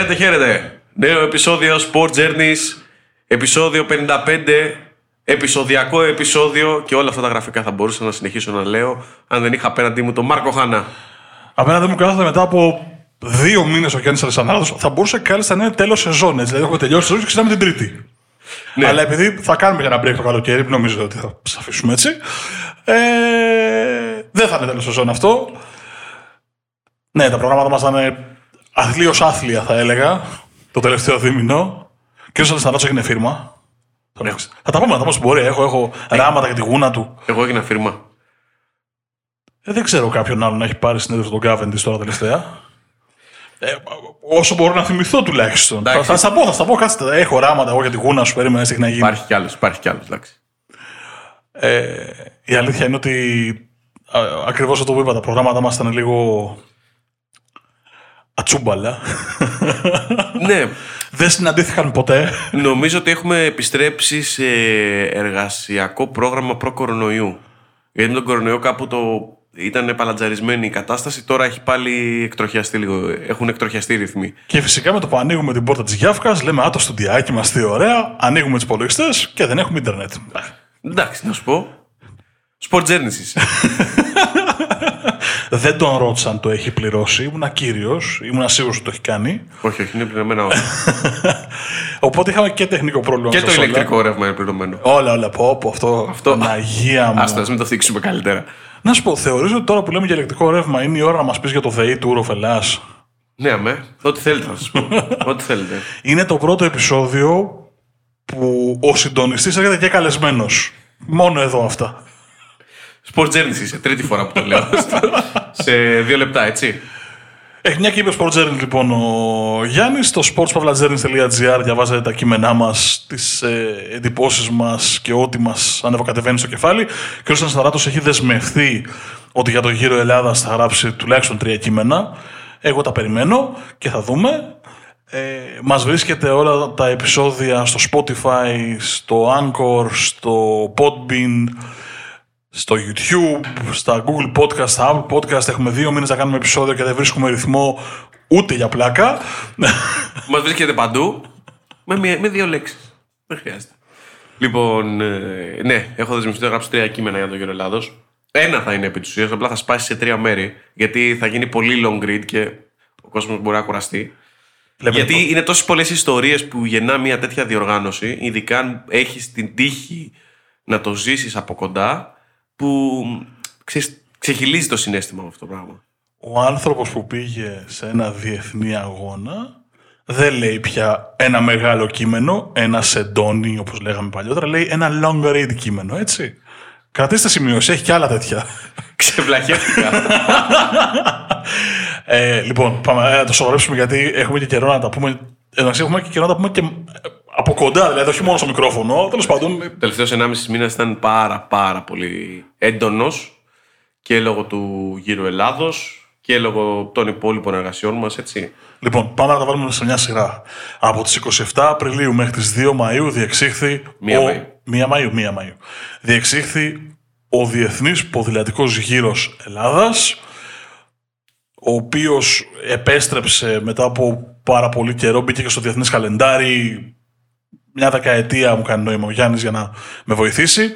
Χαίρετε, χαίρετε. Νέο επεισόδιο Sport Journeys, επεισόδιο 55, επεισοδιακό επεισόδιο και όλα αυτά τα γραφικά θα μπορούσα να συνεχίσω να λέω αν δεν είχα απέναντί μου τον Μάρκο Χάνα. Απέναντι μου κάθεται μετά από δύο μήνες ο Γιάννη Αλεσανδράτο. Θα μπορούσε κάλλιστα να είναι τέλος σεζόν. Έτσι. Δηλαδή, έχουμε τελειώσει τη σεζόν και ξεκινάμε την Τρίτη. Ναι. Αλλά επειδή θα κάνουμε για ένα break το καλοκαίρι, νομίζω ότι θα σας αφήσουμε έτσι. Ε, δεν θα είναι τέλος σεζόν αυτό. Ναι, τα προγράμματα μας θα είναι αθλίω άθλια, θα έλεγα, το τελευταίο δίμηνο. Και ο Αλεσανδράτο έγινε φίρμα. Ναι. Θα τα πούμε, θα τα πούμε στην πορεία. Έχω, έχω ράματα για τη γούνα του. Εγώ έγινα φίρμα. Ε, δεν ξέρω κάποιον άλλον να έχει πάρει συνέντευξη τον Cavendish τώρα τελευταία. Ε, όσο μπορώ να θυμηθώ τουλάχιστον. Θα, Εντάξει. θα στα πω, θα στα πω. Κάτσε, έχω ράματα εγώ για την γούνα σου. Περίμενα έτσι έχει να γίνει. Υπάρχει κι άλλος, υπάρχει κι άλλος, εντάξει. Ε, η αλήθεια είναι ότι ακριβώς αυτό που είπα, τα προγράμματα μας ήταν λίγο ατσούμπαλα. ναι, δεν συναντήθηκαν ποτέ. νομίζω ότι έχουμε επιστρέψει σε εργασιακό πρόγραμμα προ-κορονοϊού. Γιατί με τον κορονοϊό κάπου το ήταν παλατζαρισμένη η κατάσταση, τώρα έχει πάλι εκτροχιαστεί λίγο. Έχουν εκτροχιαστεί οι ρυθμοί. Και φυσικά με το που ανοίγουμε την πόρτα της Γιάφκας, λέμε Α, το στουντιάκι μας, τι ωραία. Ανοίγουμε τους υπολογιστές και δεν έχουμε Ιντερνετ. Εντάξει, να σου πω. Sport Genesis. Δεν τον ρώτησα αν το έχει πληρώσει. Ήμουνα κύριος. Ήμουνα σίγουρος ότι το έχει κάνει. όχι, όχι, είναι πληρωμένα όλα. Οπότε είχαμε και τεχνικό πρόβλημα. και σε το όλα. ηλεκτρικό ρεύμα είναι πληρωμένο. Όλα, όλα. Πω, πω, αυτό. Αυτό. Παναγία μου. Άστα, ας μην το θίξουμε καλύτερα. Να σου πω, θεωρείς ότι τώρα που λέμε για ηλεκτρικό ρεύμα είναι η ώρα να μας πεις για το ΔΕΗ του Ουροφελά. Ναι, αμέ. Ό,τι θέλετε να σας πω. Ό,τι θέλετε. Είναι το πρώτο επεισόδιο που ο συντονιστής έρχεται και καλεσμένος. Μόνο εδώ αυτά. Sport Genesis, σε τρίτη φορά που το λέω. σε δύο λεπτά, έτσι. Έχει μια και είπε Sport Journey λοιπόν ο Γιάννης. Στο sportspavlajourneys.gr διαβάζετε τα κείμενά μας, τις ε, εντυπώσεις μας και ό,τι μας ανεβοκατεβαίνει στο κεφάλι. Και ο Σανσταράτο έχει δεσμευθεί ότι για το γύρο Ελλάδας θα γράψει τουλάχιστον τρία κείμενα. Εγώ τα περιμένω και θα δούμε. Ε, μας βρίσκεται όλα τα επεισόδια στο Spotify, στο Anchor, στο Podbean, στο YouTube, στα Google Podcast, στα Apple Podcast. Έχουμε δύο μήνες να κάνουμε επεισόδιο και δεν βρίσκουμε ρυθμό ούτε για πλάκα. Μα βρίσκεται παντού με, μία, με δύο λέξεις. Δεν χρειάζεται. Λοιπόν, ε, ναι, έχω δεσμευτεί να γράψω τρία κείμενα για τον γύρο Ελλάδος. Ένα θα είναι επί της ουσίας, απλά θα σπάσει σε τρία μέρη. Γιατί θα γίνει πολύ long read και ο κόσμος μπορεί να κουραστεί. Λέμε γιατί είναι τόσες πολλές ιστορίες που γεννά μια τέτοια διοργάνωση, ειδικά αν έχεις την τύχη να το ζήσεις από κοντά, που ξέρεις, ξεχυλίζει το συνέστημα με αυτό το πράγμα. Ο άνθρωπος που πήγε σε ένα διεθνή αγώνα δεν λέει πια ένα μεγάλο κείμενο, ένα σεντόνι όπως λέγαμε παλιότερα, λέει ένα long read κείμενο, έτσι. Κρατήστε σημειώσεις, έχει και άλλα τέτοια. Ξεβλαχεύτηκα. Ε, λοιπόν, πάμε ε, να το σοβαρέψουμε γιατί έχουμε και καιρό να τα πούμε. Εντάξει, έχουμε και καιρό να τα πούμε και ε, από κοντά, δηλαδή όχι μόνο στο μικρόφωνο. Τέλος πάντων, τελευταίος 1,5 μήνας ήταν πάρα πάρα πολύ έντονος και λόγω του γύρου Ελλάδος και λόγω των υπόλοιπων εργασιών μας, έτσι. Λοιπόν, πάμε να τα βάλουμε σε μια σειρά. Από τις 27 Απριλίου μέχρι τις 2 Μαΐου διεξήχθη... Μία ο... Μαΐου. Μία Μαΐου, μία Μαΐου. Διεξήχθη ο Διεθνής Ποδηλατικός Γύρος Ελλάδας, ο οποίος επέστρεψε μετά από πάρα πολύ καιρό, μπήκε και στο Διεθνές Καλεντάρι, μια δεκαετία μου κάνει νόημα ο Γιάννης για να με βοηθήσει.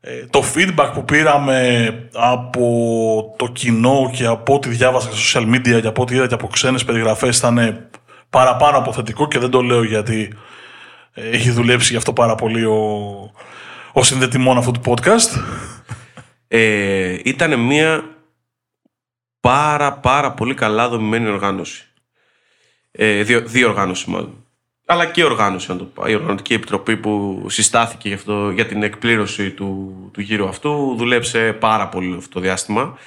Ε, το feedback που πήραμε από το κοινό και από ό,τι διάβασα στα social media και από ό,τι είδα και από ξένες περιγραφές ήταν παραπάνω από θετικό και δεν το λέω γιατί ε, έχει δουλέψει γι' αυτό πάρα πολύ ο, ο συνδετημόν αυτού του podcast. Ε, ήταν μια πάρα πάρα πολύ καλά δομημένη οργάνωση. Ε, διο, διοργάνωση μάλλον. Αλλά και οργάνωση, να το πω. Η Οργανωτική Επιτροπή που συστάθηκε γι αυτό, για την εκπλήρωση του, του γύρου αυτού δούλεψε πάρα πολύ αυτό το διάστημα.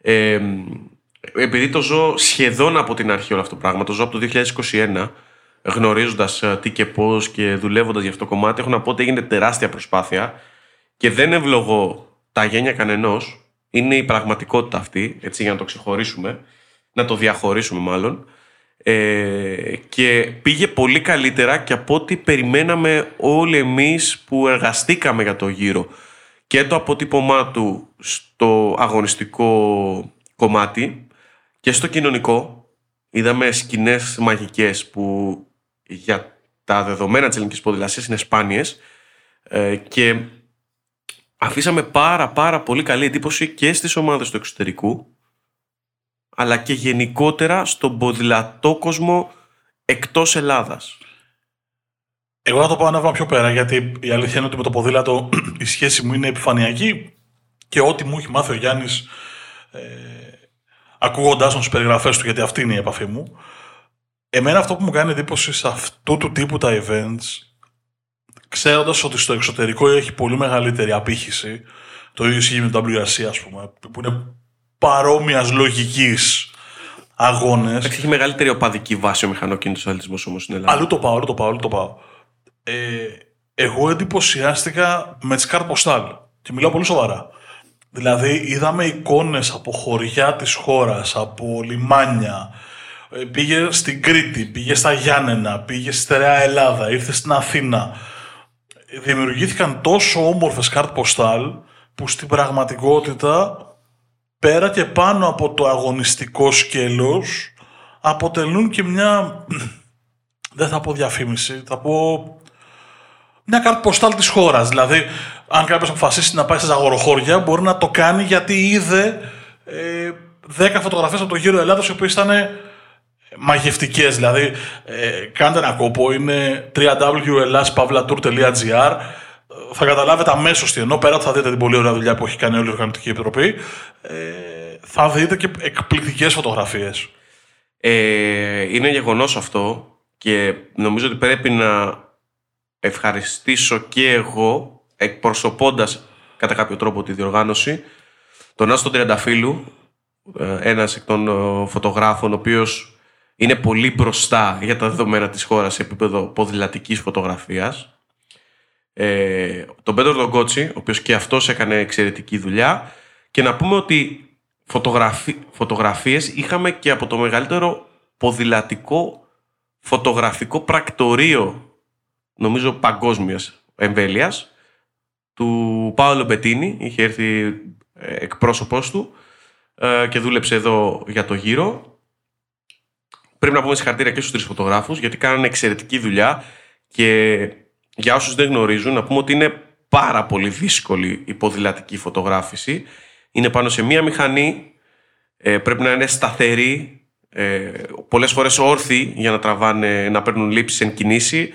Ε, επειδή το ζω σχεδόν από την αρχή όλο αυτό το πράγμα, το ζω από το 2021, γνωρίζοντας τι και πώς και δουλεύοντας για αυτό το κομμάτι, έχω να πω ότι έγινε τεράστια προσπάθεια και δεν ευλογώ τα γένια κανενός. Είναι η πραγματικότητα αυτή, έτσι για να το ξεχωρίσουμε, να το διαχωρίσουμε μάλλον. Ε, και πήγε πολύ καλύτερα και από ό,τι περιμέναμε όλοι εμείς που εργαστήκαμε για το γύρο. Και το αποτύπωμά του στο αγωνιστικό κομμάτι και στο κοινωνικό. Είδαμε σκηνές μαγικές που για τα δεδομένα της ελληνικής ποδηλασίας είναι σπάνιες. Ε, και αφήσαμε πάρα πάρα πολύ καλή εντύπωση και στις ομάδες του εξωτερικού αλλά και γενικότερα στον ποδηλατό κόσμο εκτός Ελλάδας. Εγώ θα το πάω ένα βήμα πιο πέρα, γιατί η αλήθεια είναι ότι με το ποδήλατο η σχέση μου είναι επιφανειακή και ό,τι μου έχει μάθει ο Γιάννης ε, ακούγοντάς τον στι περιγραφές του, γιατί αυτή είναι η επαφή μου. Εμένα αυτό που μου κάνει εντύπωση σε αυτού του τύπου τα events, ξέροντας ότι στο εξωτερικό έχει πολύ μεγαλύτερη απήχηση, το ίδιο ισχύει με το WRC, ας πούμε, που είναι παρόμοιας λογικής αγώνες. Έχει μεγαλύτερη οπαδική βάση ο μηχανοκίνητος αθλητισμός όμως στην Ελλάδα. Αλλού το πάω, αλλού το πάω, αλλού το πάω. Ε, εγώ εντυπωσιάστηκα με τις καρποστάλ. Και μιλάω πολύ σοβαρά. Δηλαδή, είδαμε εικόνες από χωριά της χώρας, από λιμάνια. Ε, πήγε στην Κρήτη, πήγε στα Γιάννενα, πήγε στη Στερεά Ελλάδα, ήρθε στην Αθήνα. Δημιουργήθηκαν τόσο όμορφες κάρτ ποστάλ που στην πραγματικότητα πέρα και πάνω από το αγωνιστικό σκέλος αποτελούν και μια, δεν θα πω διαφήμιση, θα πω μια κάρτα ποστάλ της χώρας. Δηλαδή, αν κάποιος αποφασίσει να πάει σε αγοροχώρια, μπορεί να το κάνει γιατί είδε ε, 10 φωτογραφίες από το γύρο Ελλάδας, οι οποίες ήταν μαγευτικές. Δηλαδή, ε, κάντε ένα κόπο, είναι www.ellaspavlatour.gr θα καταλάβετε αμέσως τι εννοώ. Πέρα θα δείτε την πολύ ωραία δουλειά που έχει κάνει όλη η Οργανωτική Επιτροπή, ε, θα δείτε και εκπληκτικές φωτογραφίες. Ε, είναι γεγονός αυτό και νομίζω ότι πρέπει να ευχαριστήσω και εγώ εκπροσωπώντας κατά κάποιο τρόπο τη διοργάνωση τον Άστον Τριανταφύλου ε, ένας εκ των ε, φωτογράφων ο οποίος είναι πολύ μπροστά για τα δεδομένα της χώρας σε επίπεδο ποδηλατικής φωτογραφίας ε, τον Πέτρο Λογκότσι, ο οποίος και αυτός έκανε εξαιρετική δουλειά και να πούμε ότι φωτογραφι... φωτογραφίες είχαμε και από το μεγαλύτερο ποδηλατικό φωτογραφικό πρακτορείο νομίζω παγκόσμιας εμβέλειας του Πάολο Μπετίνη, είχε έρθει ε, εκπρόσωπός του ε, και δούλεψε εδώ για το γύρο. Πρέπει να πούμε συγχαρητήρια και στους τρεις φωτογράφους γιατί κάνανε εξαιρετική δουλειά και για όσους δεν γνωρίζουν, να πούμε ότι είναι πάρα πολύ δύσκολη η ποδηλατική φωτογράφηση. Είναι πάνω σε μία μηχανή, ε, πρέπει να είναι σταθερή, ε, πολλές φορές όρθιοι για να τραβάνε, να παίρνουν λήψεις εν κινήσει,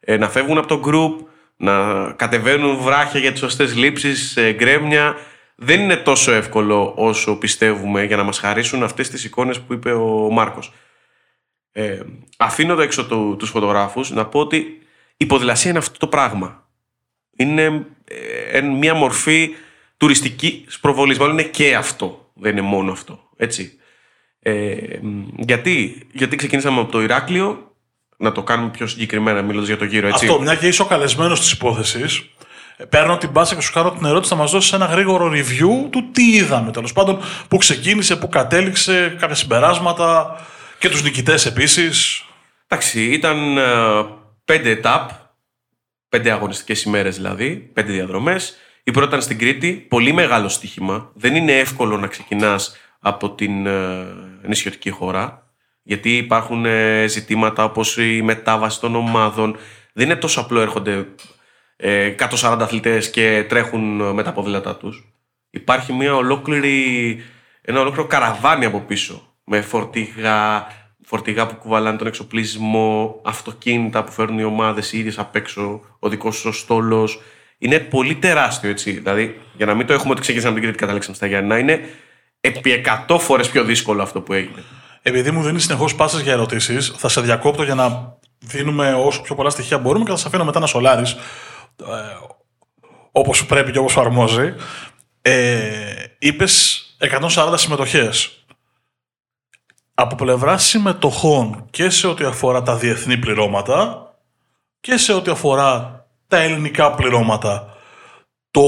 ε, να φεύγουν από το group, να κατεβαίνουν βράχια για τις σωστές λήψεις, ε, γκρέμια. Δεν είναι τόσο εύκολο όσο πιστεύουμε για να μας χαρίσουν αυτές τις εικόνες που είπε ο Μάρκος. Ε, αφήνοντα έξω το, τους φωτογράφους, να πω ότι η ποδηλασία είναι αυτό το πράγμα. Είναι ε, μια μορφή τουριστική προβολής. Μάλλον είναι και αυτό. Δεν είναι μόνο αυτό. Έτσι. Ε, γιατί, γιατί ξεκινήσαμε από το Ηράκλειο, να το κάνουμε πιο συγκεκριμένα μιλώντας για το γύρο. Έτσι. Αυτό, μια και είσαι ο καλεσμένος της υπόθεσης, παίρνω την μπάσα και σου κάνω την ερώτηση να μας δώσεις ένα γρήγορο review του τι είδαμε τέλος πάντων, πού ξεκίνησε, πού κατέληξε, κάποια συμπεράσματα και τους νικητές επίσης. Εντάξει, ήταν ε, πέντε ετάπ, πέντε αγωνιστικές ημέρες δηλαδή, πέντε διαδρομές. Η πρώτη ήταν στην Κρήτη, πολύ μεγάλο στοίχημα. Δεν είναι εύκολο να ξεκινάς από την ε, νησιωτική χώρα, γιατί υπάρχουν ε, ζητήματα όπως η μετάβαση των ομάδων. Δεν είναι τόσο απλό έρχονται 140 ε, αθλητές και τρέχουν με τα ποδήλατά τους. Υπάρχει μια ολόκληρη, ένα ολόκληρο καραβάνι από πίσω με φορτηγά, φορτηγά που κουβαλάνε τον εξοπλισμό, αυτοκίνητα που φέρνουν οι ομάδες οι ίδιες απ' έξω, ο δικός σου στόλος. Είναι πολύ τεράστιο έτσι. Δηλαδή, για να μην το έχουμε ότι ξεκίνησαμε την Κρήτη και καταλήξαμε στα Γιάννα, είναι επί 100 φορές πιο δύσκολο αυτό που έγινε. Επειδή μου δίνεις συνεχώς πάσες για ερωτήσεις, θα σε διακόπτω για να δίνουμε όσο πιο πολλά στοιχεία μπορούμε και θα σα αφήνω μετά να σολάρεις ε, όπως πρέπει και όπως αρμόζει. Ε, Είπες 140 συμμετοχές από πλευρά συμμετοχών και σε ό,τι αφορά τα διεθνή πληρώματα και σε ό,τι αφορά τα ελληνικά πληρώματα. Το,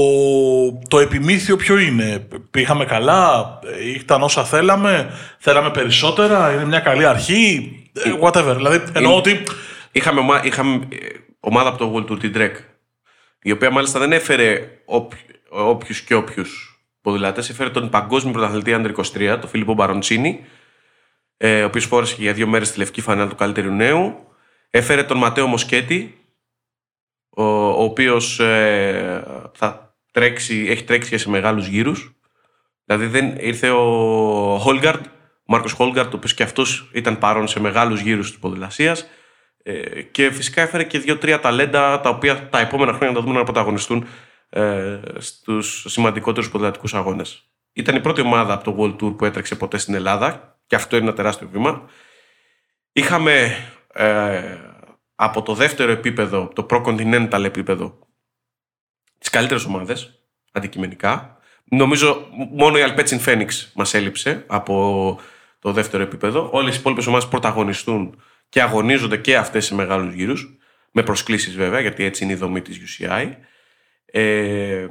το επιμήθειο ποιο είναι, πήγαμε καλά, ήταν όσα θέλαμε, θέλαμε περισσότερα, είναι μια καλή αρχή, ε, whatever. Δηλαδή εννοώ ότι... Είχαμε, είχαμε ε, ομάδα από το World Tour, την Trek, η οποία μάλιστα δεν έφερε όποιους και όποιους ποδηλάτε, έφερε τον παγκόσμιο πρωταθλητή Άντρη 23, τον Φίλιππο Μπαροντσίνη, ε, ο οποίος φόρεσε για δύο μέρες τη λευκή φανέλα του καλύτερου νέου. Έφερε τον Ματέο Μοσκέτη, ο, ο οποίος ε, θα τρέξει, έχει τρέξει και σε μεγάλους γύρους. Δηλαδή δεν ήρθε ο Χόλγκαρντ, ο Μάρκο Χόλγκαρντ, ο οποίος και αυτός ήταν παρόν σε μεγάλους γύρους της ποδηλασίας. Ε, και φυσικά έφερε και δύο-τρία ταλέντα τα οποία τα επόμενα χρόνια θα δούμε να πρωταγωνιστούν ε, στους σημαντικότερους ποδηλατικούς αγώνες. Ήταν η πρώτη ομάδα από το World Tour που έτρεξε ποτέ στην Ελλάδα και αυτό είναι ένα τεράστιο βήμα. Είχαμε ε, από το δεύτερο επίπεδο, το Pro-Continental επίπεδο, τις καλύτερες ομάδες αντικειμενικά. Νομίζω μόνο η Alpecin Phoenix μας έλειψε από το δεύτερο επίπεδο. Όλες οι υπόλοιπες ομάδες πρωταγωνιστούν και αγωνίζονται και αυτές σε μεγάλους γύρους. Με προσκλήσεις βέβαια, γιατί έτσι είναι η δομή της UCI. Ε,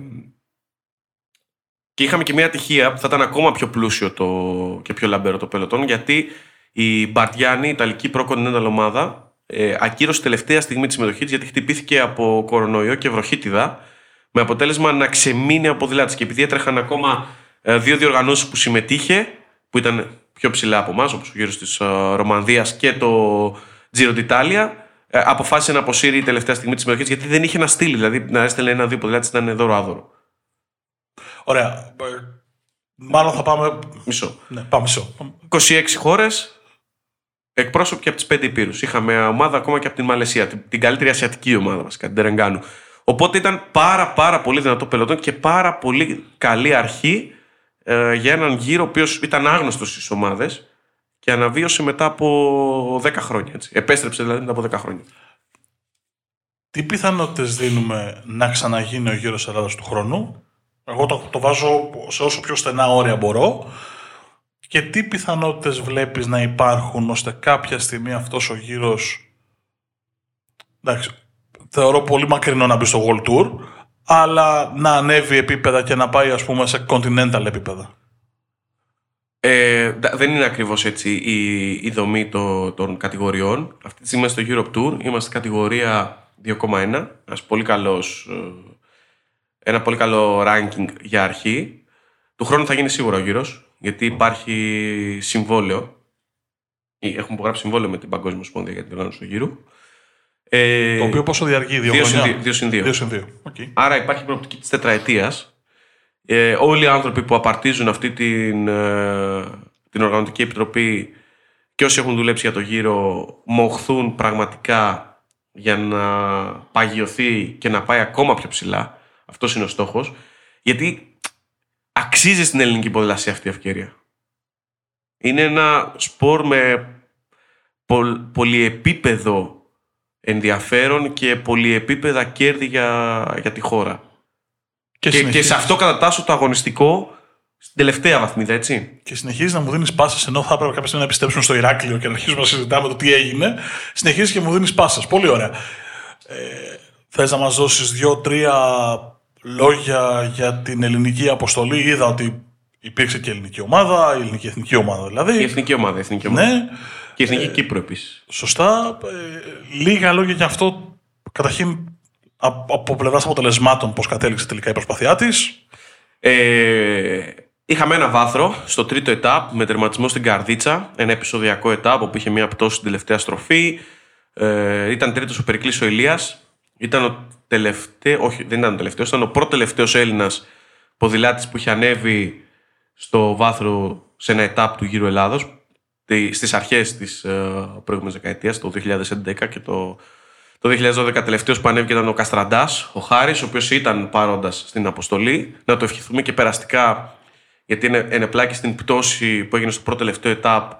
και είχαμε και μια ατυχία που θα ήταν ακόμα πιο πλούσιο το, και πιο λαμπέρο το πελωτόν, γιατί η Μπαρτιάνη, η Ιταλική προ-continental ομάδα, ε, ακύρωσε τελευταία στιγμή τη συμμετοχή γιατί χτυπήθηκε από κορονοϊό και βροχίτιδα, με αποτέλεσμα να ξεμείνει από ποδηλάτη. Και επειδή έτρεχαν ακόμα ε, δύο διοργανώσεις που συμμετείχε, που ήταν πιο ψηλά από εμάς, όπως ο γύρος της ε, Ρωμανδία και το Giro d'Italia, ε, αποφάσισε να αποσύρει η τελευταία στιγμή τη συμμετοχή γιατί δεν είχε να στείλει. Δηλαδή να έστελνε ένα-δύο ποδηλάτη ήταν δώρο-άδωρο. Ωραία. Μάλλον θα πάμε. Μισό. Ναι, πάμε μισό. 26 χώρες, εκπρόσωποι και από τις 5 υπήρους. Είχαμε ομάδα ακόμα και από την Μαλαισία, την, την καλύτερη ασιατική ομάδα βασικά, την Τερεγκάνου. Οπότε ήταν πάρα πάρα πολύ δυνατό πελωτόν και πάρα πολύ καλή αρχή ε, για έναν γύρο ο οποίος ήταν άγνωστος στις ομάδες και αναβίωσε μετά από 10 χρόνια. Έτσι. Επέστρεψε δηλαδή μετά από 10 χρόνια. Τι πιθανότητες δίνουμε να ξαναγίνει ο γύρος Ελλάδας του χρόνου, Εγώ το, το βάζω σε όσο πιο στενά όρια μπορώ. Και τι πιθανότητες βλέπεις να υπάρχουν ώστε κάποια στιγμή αυτός ο γύρος εντάξει, θεωρώ πολύ μακρινό να μπει στο World Tour αλλά να ανέβει επίπεδα και να πάει ας πούμε σε continental επίπεδα. Ε, δεν είναι ακριβώς έτσι η, η δομή το, των κατηγοριών. Αυτή τη στιγμή στο Europe Tour είμαστε κατηγορία 2,1. Ένας πολύ καλός, ε, ένα πολύ καλό ranking για αρχή. Του χρόνου θα γίνει σίγουρα ο γύρος, γιατί υπάρχει συμβόλαιο. Έχουν υπογράψει συμβόλαιο με την Παγκόσμια Σπόνδια για την οργάνωση του γύρου. Ε, το οποίο πόσο διαρκεί, δύο, δύο χρόνια; Δύο συν δύο. Δύο συν δύο. Okay. Άρα υπάρχει προοπτική της τετραετίας. Ε, όλοι οι άνθρωποι που απαρτίζουν αυτή την, ε, την οργανωτική επιτροπή και όσοι έχουν δουλέψει για το γύρο μοχθούν πραγματικά για να παγιωθεί και να πάει ακόμα πιο ψηλά. Αυτός είναι ο στόχος. Γιατί αξίζει στην ελληνική ποδηλασία αυτή η ευκαιρία. Είναι ένα σπορ με πολυεπίπεδο ενδιαφέρον και πολυεπίπεδα κέρδη για, για τη χώρα. Και, και, και σε αυτό κατατάσσω το αγωνιστικό στην τελευταία βαθμίδα, έτσι. Και συνεχίζει να μου δίνεις πάσες ενώ θα έπρεπε κάποια στιγμή να επιστρέψουν στο Ηράκλειο και να αρχίσουμε να συζητάμε το τι έγινε. Συνεχίζει και μου δίνεις πάσες. Πολύ ωραία. Ε, Θες να μας δώσεις δύο-τρία λόγια για την ελληνική αποστολή. Είδα ότι υπήρξε και ελληνική ομάδα, η ελληνική εθνική ομάδα δηλαδή. Η εθνική ομάδα, η εθνική ομάδα. Ναι. Και η εθνική ε, Κύπρο επίσης. Σωστά. Ε, λίγα λόγια για αυτό. Καταρχήν από, από πλευράς αποτελεσμάτων, πώς κατέληξε τελικά η προσπάθειά της. Ε, είχαμε ένα βάθρο στο τρίτο ετάπ με τερματισμό στην Καρδίτσα. Ένα επεισοδιακό ετάπ που είχε μια πτώση στην τελευταία στροφή. Ε, ήταν τρίτος ο Περικλής ο Ηλίας. Ήταν ο τελευταίο, όχι δεν ήταν ο τελευταίος, ήταν ο πρώτο τελευταίο Έλληνας ποδηλάτης που είχε ανέβει στο βάθρο σε ένα ετάπ του γύρου Ελλάδος στις αρχές της ε, προηγούμενης δεκαετίας, το 2011 και το, το 2012 τελευταίος που ανέβηκε ήταν ο Καστραντάς, ο Χάρης, ο οποίος ήταν παρόντας στην αποστολή. Να το ευχηθούμε και περαστικά, γιατί είναι ενεπλάκη στην πτώση που έγινε στο πρώτο τελευταίο ετάπ.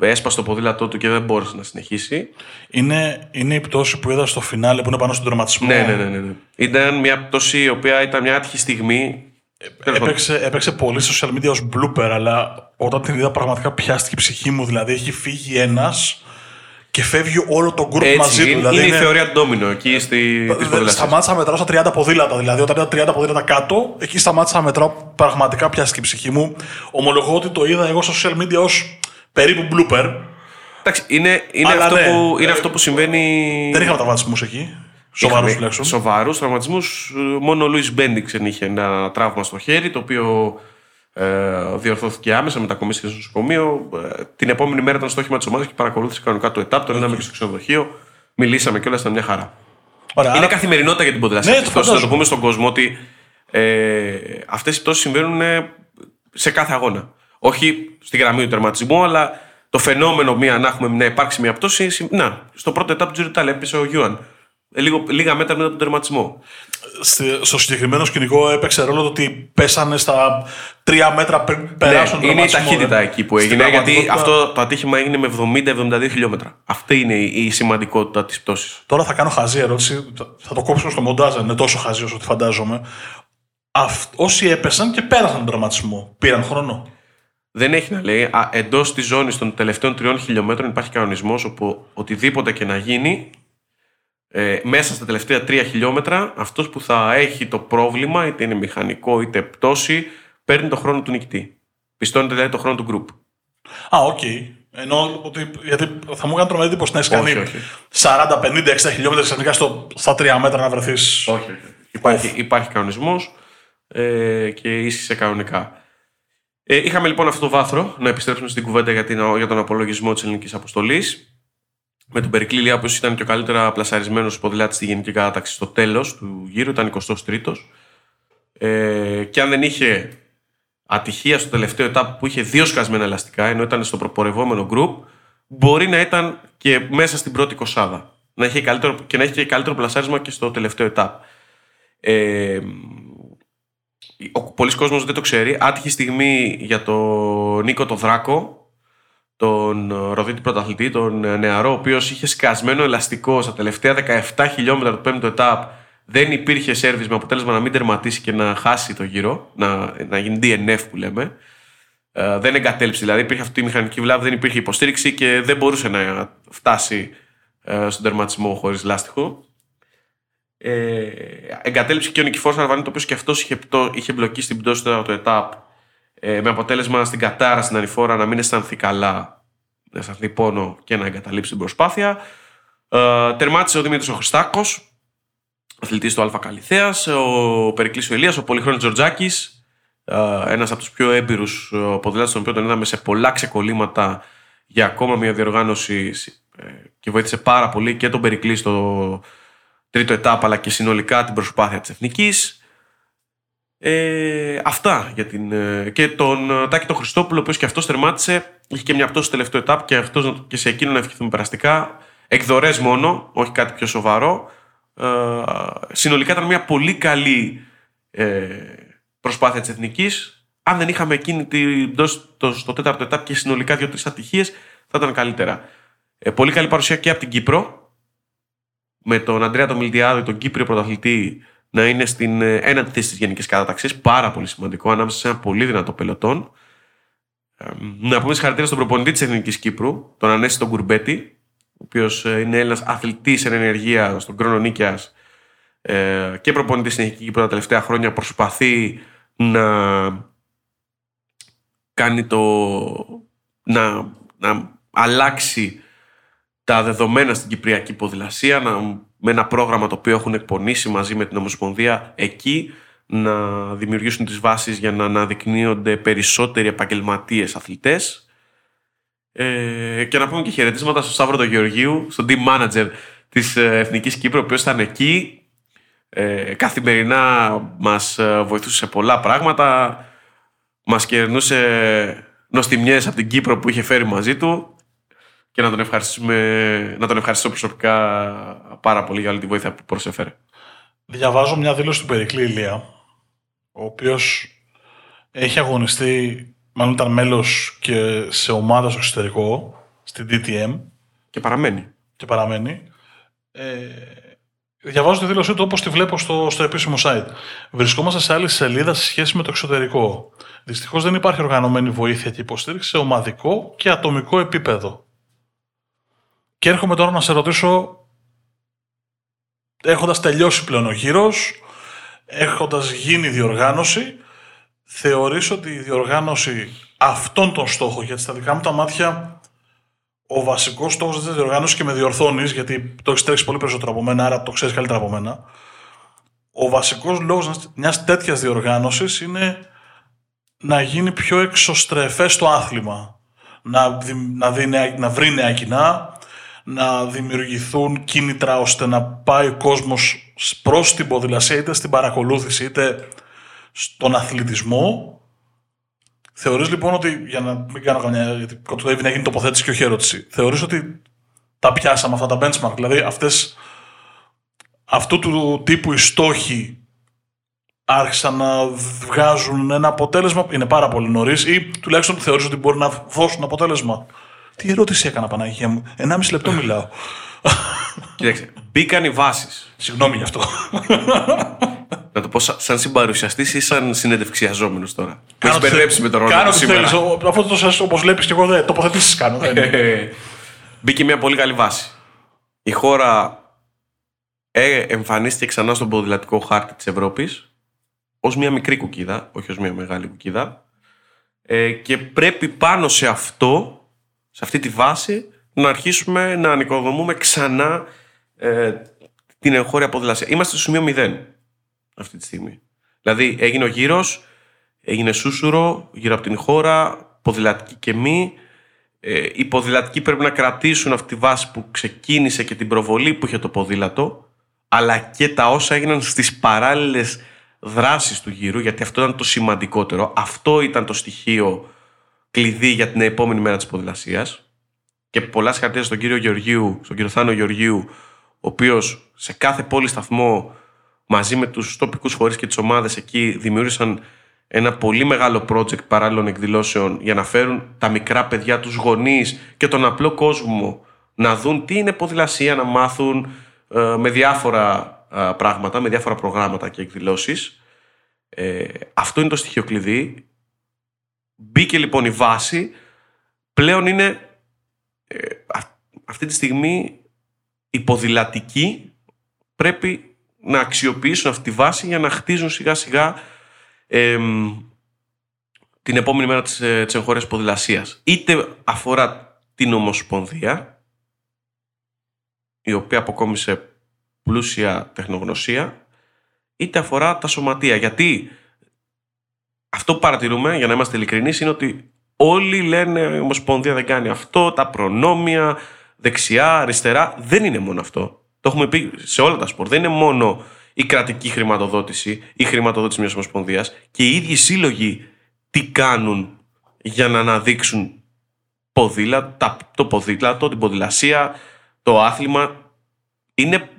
Έσπασε το ποδήλατό του και δεν μπόρεσε να συνεχίσει. Είναι, είναι η πτώση που είδα στο φινάλε που είναι πάνω στον τερματισμό. Ναι, ναι, ναι, ναι. Ήταν μια πτώση η οποία ήταν μια άτυχη στιγμή Έπαιξε, έπαιξε πολύ social media ως blooper, αλλά όταν την είδα πραγματικά πιάστηκε η ψυχή μου. Δηλαδή έχει φύγει ένας και φεύγει όλο το group μαζί του. Είναι, δηλαδή είναι, η θεωρία του ντόμινο εκεί στη, Σταμάτησα να μετράω στα 30 ποδήλατα. Δηλαδή όταν ήταν 30 ποδήλατα κάτω, εκεί σταμάτησα να μετράω. Πραγματικά πιάστηκε η ψυχή μου. Ομολογώ ότι το είδα εγώ στο social media ως περίπου blooper. Εντάξει, είναι, είναι, αυτό, ναι, που, είναι ε, αυτό που συμβαίνει. Δεν είχαμε τραυματισμούς εκεί. Σοβαρούς τουλάχιστον. Σοβαρούς τραυματισμούς. Μόνο ο Λουίς Μπέντιξεν είχε ένα τραύμα στο χέρι, το οποίο Ε, διορθώθηκε άμεσα, μετακομίστηκε στο νοσοκομείο. Ε, την επόμενη μέρα ήταν στο όχημα της ομάδας και παρακολούθησε κανονικά το ΕΤΑΠ. Τον είδαμε και στο ξενοδοχείο. Μιλήσαμε και όλα ήταν μια χαρά. Ωραία, Είναι άρα- καθημερινότητα για την ποδηλασία. Ναι, το Αυτός να το φαντάζομαι. πούμε στον κόσμο ότι ε, αυτές οι πτώσεις συμβαίνουν ε, σε κάθε αγώνα. Όχι στη γραμμή του τερματισμού, αλλά το φαινόμενο μία να, έχουμε, να υπάρξει μια πτώση. συμ- Να, στο πρώτο ετάπ του Τζιριτάλ έπεσε ο Γιούαν. Ε, λίγο, λίγα μέτρα μετά τον τερματισμό. Στη- στο συγκεκριμένο σκηνικό έπαιξε ρόλο το ότι πέσανε στα τρία μέτρα πριν περάσουν Ναι, τον είναι η τερματισμό, ταχύτητα ρε. εκεί που Στην έγινε, γιατί πραγματικότητα- αυτό το ατύχημα έγινε με 70-72 χιλιόμετρα. Αυτή είναι η η σημαντικότητα της πτώσης. Τώρα θα κάνω χαζή ερώτηση. θα- Θα το κόψω στο μοντάζ, δεν είναι τόσο χαζή όσο τη φαντάζομαι. Αυτ- όσοι έπεσαν και πέρασαν τον τερματισμό, πήραν χρόνο; Δεν έχει να λέει. Εντός της ζώνης των τελευταίων τριών χιλιόμετρων υπάρχει κανονισμός όπου οτιδήποτε και να γίνει, ε, μέσα στα τελευταία τρία χιλιόμετρα, αυτός που θα έχει το πρόβλημα, είτε είναι μηχανικό είτε πτώση, παίρνει το χρόνο του νικητή. Πιστώνεται δηλαδή το χρόνο του group. Α, οκ. Ενώ ότι, γιατί θα μου έκανε τρομερή εντύπωση να έχει Όχι, κάνει όχι. 40, 50, 60 χιλιόμετρα ξαφνικά στο, στα τρία μέτρα να βρεθείς. Όχι, Υπάρχει, υπάρχει κανονισμός ε, και ίσχυσε κανονικά. Ε, είχαμε λοιπόν αυτό το βάθρο να επιστρέψουμε στην κουβέντα για, την, για τον απολογισμό της ελληνικής αποστολής. Με τον Περικλή Λία, που ήταν και ο καλύτερα πλασαρισμένος ποδηλάτης στη γενική κατάταξη στο τέλος του γύρου, ήταν 23ο. Ε, και αν δεν είχε ατυχία στο τελευταίο ετάπ που είχε δύο σκασμένα ελαστικά, ενώ ήταν στο προπορευόμενο group, μπορεί να ήταν και μέσα στην πρώτη κοσάδα. Να είχε καλύτερο, και να είχε και καλύτερο πλασάρισμα και στο τελευταίο ετάπ. Ε, ο πολλοί κόσμος δεν το ξέρει. Άτυχη στιγμή για τον Νίκο το Δράκο, τον Ροδίτη πρωταθλητή, τον νεαρό, ο οποίος είχε σκασμένο ελαστικό στα τελευταία 17 χιλιόμετρα του πέμπτου ετάπ. Δεν υπήρχε σέρβις με αποτέλεσμα να μην τερματίσει και να χάσει το γύρο, να, να γίνει DNF που λέμε. Ε, δεν εγκατέλειψε, δηλαδή υπήρχε αυτή η μηχανική βλάβη, δεν υπήρχε υποστήριξη και δεν μπορούσε να φτάσει ε, στον τερματισμό χωρίς λάστιχο. Ε, εγκατέλειψε και ο Νικηφόρος Αρβανίτη, ο οποίος και αυτός είχε, πτώ- είχε μπλοκεί στην πτώση του το ετάπ ε, με αποτέλεσμα στην κατάρα στην ανηφόρα να μην αισθανθεί καλά, να αισθανθεί πόνο και να εγκαταλείψει την προσπάθεια. Ε, τερμάτισε ο Δημήτρης ο Χριστάκος, αθλητής του Α Καλυθέας, ο Περικλής ο Ηλίας, ο Πολυχρόνης Τζορτζάκης, ε, ένας από τους πιο έμπειρους ε, ποδηλάτες τον οποίο τον είδαμε σε πολλά ξεκολλήματα για ακόμα μια διοργάνωση ε, και βοήθησε πάρα πολύ και τον Περικλή στο τρίτο ετάπ αλλά και συνολικά την προσπάθεια της Εθνικής. Ε, αυτά για την. ε, και τον ε, Τάκη τον Χριστόπουλο, ο οποίος και αυτός τερμάτισε. Είχε και μια πτώση στο τελευταίο ετάπ και, αυτός, και σε εκείνο να ευχηθούμε περαστικά. Εκδορές μόνο, όχι κάτι πιο σοβαρό. Ε, συνολικά ήταν μια πολύ καλή ε, προσπάθεια της Εθνικής. Αν δεν είχαμε εκείνη την πτώση στο, στο τέταρτο ετάπ και συνολικά δύο-τρεις ατυχίες, θα ήταν καλύτερα. Ε, πολύ καλή παρουσία και από την Κύπρο. Με τον Αντρέα τον Μιλτιάδη, τον Κύπριο πρωταθλητή, να είναι στην ε, ένατη θέση της γενικής κατάταξης. Πάρα πολύ σημαντικό, ανάμεσα σε ένα πολύ δυνατό πελωτόν. Ε, να πούμε συγχαρητήρια στον προπονητή της Εθνικής Κύπρου, τον Ανέση τον Κουρμπέτη, ο οποίος είναι ένα αθλητής εν ενεργεία στον χρόνο νίκαιας ε, και προπονητής στην Εθνική Κύπρο τα τελευταία χρόνια. Προσπαθεί να κάνει το. να, να αλλάξει τα δεδομένα στην Κυπριακή ποδηλασία, να, με ένα πρόγραμμα το οποίο έχουν εκπονήσει μαζί με την Ομοσπονδία εκεί, να δημιουργήσουν τις βάσεις για να αναδεικνύονται περισσότεροι επαγγελματίες αθλητές. Ε, και να πούμε και χαιρετίσματα στον Σταύρο τον Γεωργίου, στον team manager της ε, Εθνικής Κύπρου, ο οποίος ήταν εκεί, ε, καθημερινά μας ε, βοηθούσε σε πολλά πράγματα, μας κερνούσε νοστιμιές από την Κύπρο που είχε φέρει μαζί του και να τον, ευχαριστήσουμε, να τον ευχαριστήσω προσωπικά πάρα πολύ για όλη τη βοήθεια που προσέφερε. Διαβάζω μια δήλωση του Περικλή Ηλία, ο οποίος έχει αγωνιστεί, μάλλον ήταν μέλος και σε ομάδα στο εξωτερικό, στην DTM Και παραμένει. και παραμένει. Ε, διαβάζω τη δήλωσή του όπως τη βλέπω στο, στο επίσημο site. Βρισκόμαστε σε άλλη σελίδα σε σχέση με το εξωτερικό. Δυστυχώς δεν υπάρχει οργανωμένη βοήθεια και υποστήριξη σε ομαδικό και ατομικό επίπεδο. Και έρχομαι τώρα να σε ρωτήσω, έχοντας τελειώσει πλέον ο γύρος, έχοντας γίνει διοργάνωση, θεωρείς ότι η διοργάνωση αυτών των στόχων, γιατί στα δικά μου τα μάτια ο βασικός στόχος της διοργάνωσης και με διορθώνεις, γιατί το έχεις τρέξει πολύ περισσότερο από μένα, άρα το ξέρεις καλύτερα από μένα, ο βασικός λόγος μιας τέτοιας διοργάνωσης είναι να γίνει πιο εξωστρεφές το άθλημα. Να, να, δει, να βρει νέα κοινά, να δημιουργηθούν κίνητρα ώστε να πάει ο κόσμος προς την ποδηλασία είτε στην παρακολούθηση είτε στον αθλητισμό. Θεωρείς λοιπόν ότι, για να μην κάνω καμιά, γιατί κοντεύει να γίνει τοποθέτηση και όχι ερώτηση, θεωρείς ότι τα πιάσαμε αυτά τα benchmark, δηλαδή αυτές, αυτού του τύπου οι στόχοι άρχισαν να βγάζουν ένα αποτέλεσμα, είναι πάρα πολύ νωρίς, ή τουλάχιστον θεωρείς ότι μπορεί να δώσουν αποτέλεσμα; Τι ερώτηση έκανα, Παναγία μου; Ενάμιση λεπτό μιλάω. Κοίταξε, μπήκαν οι βάσεις. Συγγνώμη γι' αυτό. Να το πω σαν συμπαρουσιαστής ή σαν συνεντευξιαζόμενος τώρα; Που έχει μπερδέψει με τον ρόλο Κάνω του τι σήμερα. θέλεις. Αφού το σας όπως βλέπεις και εγώ δεν τοποθετήσεις κάνω. δεν είναι. Ε, Μπήκε μια πολύ καλή βάση. Η χώρα ε, εμφανίστηκε ξανά στον ποδηλατικό χάρτη της Ευρώπης ως μια μικρή κουκίδα, όχι ως μια μεγάλη κουκίδα ε, και πρέπει πάνω σε αυτό, σε αυτή τη βάση, να αρχίσουμε να ανοικοδομούμε ξανά ε, την εγχώρια ποδηλασία. Είμαστε στο σημείο 0 αυτή τη στιγμή. Δηλαδή έγινε ο γύρος, έγινε σούσουρο γύρω από την χώρα, ποδηλατική και μη, ε, οι ποδηλατικοί πρέπει να κρατήσουν αυτή τη βάση που ξεκίνησε και την προβολή που είχε το ποδήλατο, αλλά και τα όσα έγιναν στις παράλληλες δράσεις του γύρου, γιατί αυτό ήταν το σημαντικότερο. Αυτό ήταν το στοιχείο κλειδί για την επόμενη μέρα της ποδηλασίας. Και πολλά συγχαρητήρια στον κύριο Γεωργίου, στον κύριο Θάνο Γεωργίου, ο οποίος σε κάθε πόλη σταθμό μαζί με τους τοπικούς φορείς και τις ομάδες εκεί δημιούργησαν ένα πολύ μεγάλο project παράλληλων εκδηλώσεων για να φέρουν τα μικρά παιδιά, τους γονείς και τον απλό κόσμο να δουν τι είναι ποδηλασία, να μάθουν ε, με διάφορα ε, πράγματα, με διάφορα προγράμματα και εκδηλώσεις. Ε, αυτό είναι το στοιχείο κλειδί. Μπήκε λοιπόν η βάση. Πλέον είναι ε, α- αυτή τη στιγμή οι ποδηλατικοί πρέπει να αξιοποιήσουν αυτή τη βάση για να χτίζουν σιγά σιγά εμ, την επόμενη μέρα της, ε, της εγχώριας ποδηλασίας. Είτε αφορά την Ομοσπονδία, η οποία αποκόμισε πλούσια τεχνογνωσία, είτε αφορά τα σωματεία. Γιατί αυτό που παρατηρούμε, για να είμαστε ειλικρινείς, είναι ότι όλοι λένε η Ομοσπονδία δεν κάνει αυτό, τα προνόμια, δεξιά, αριστερά. Δεν είναι μόνο αυτό. Το έχουμε πει σε όλα τα σπορ. Δεν είναι μόνο η κρατική χρηματοδότηση, η χρηματοδότηση μιας Ομοσπονδίας και οι ίδιοι σύλλογοι τι κάνουν για να αναδείξουν ποδήλα, τα, το ποδήλατο, την ποδηλασία, το άθλημα. Είναι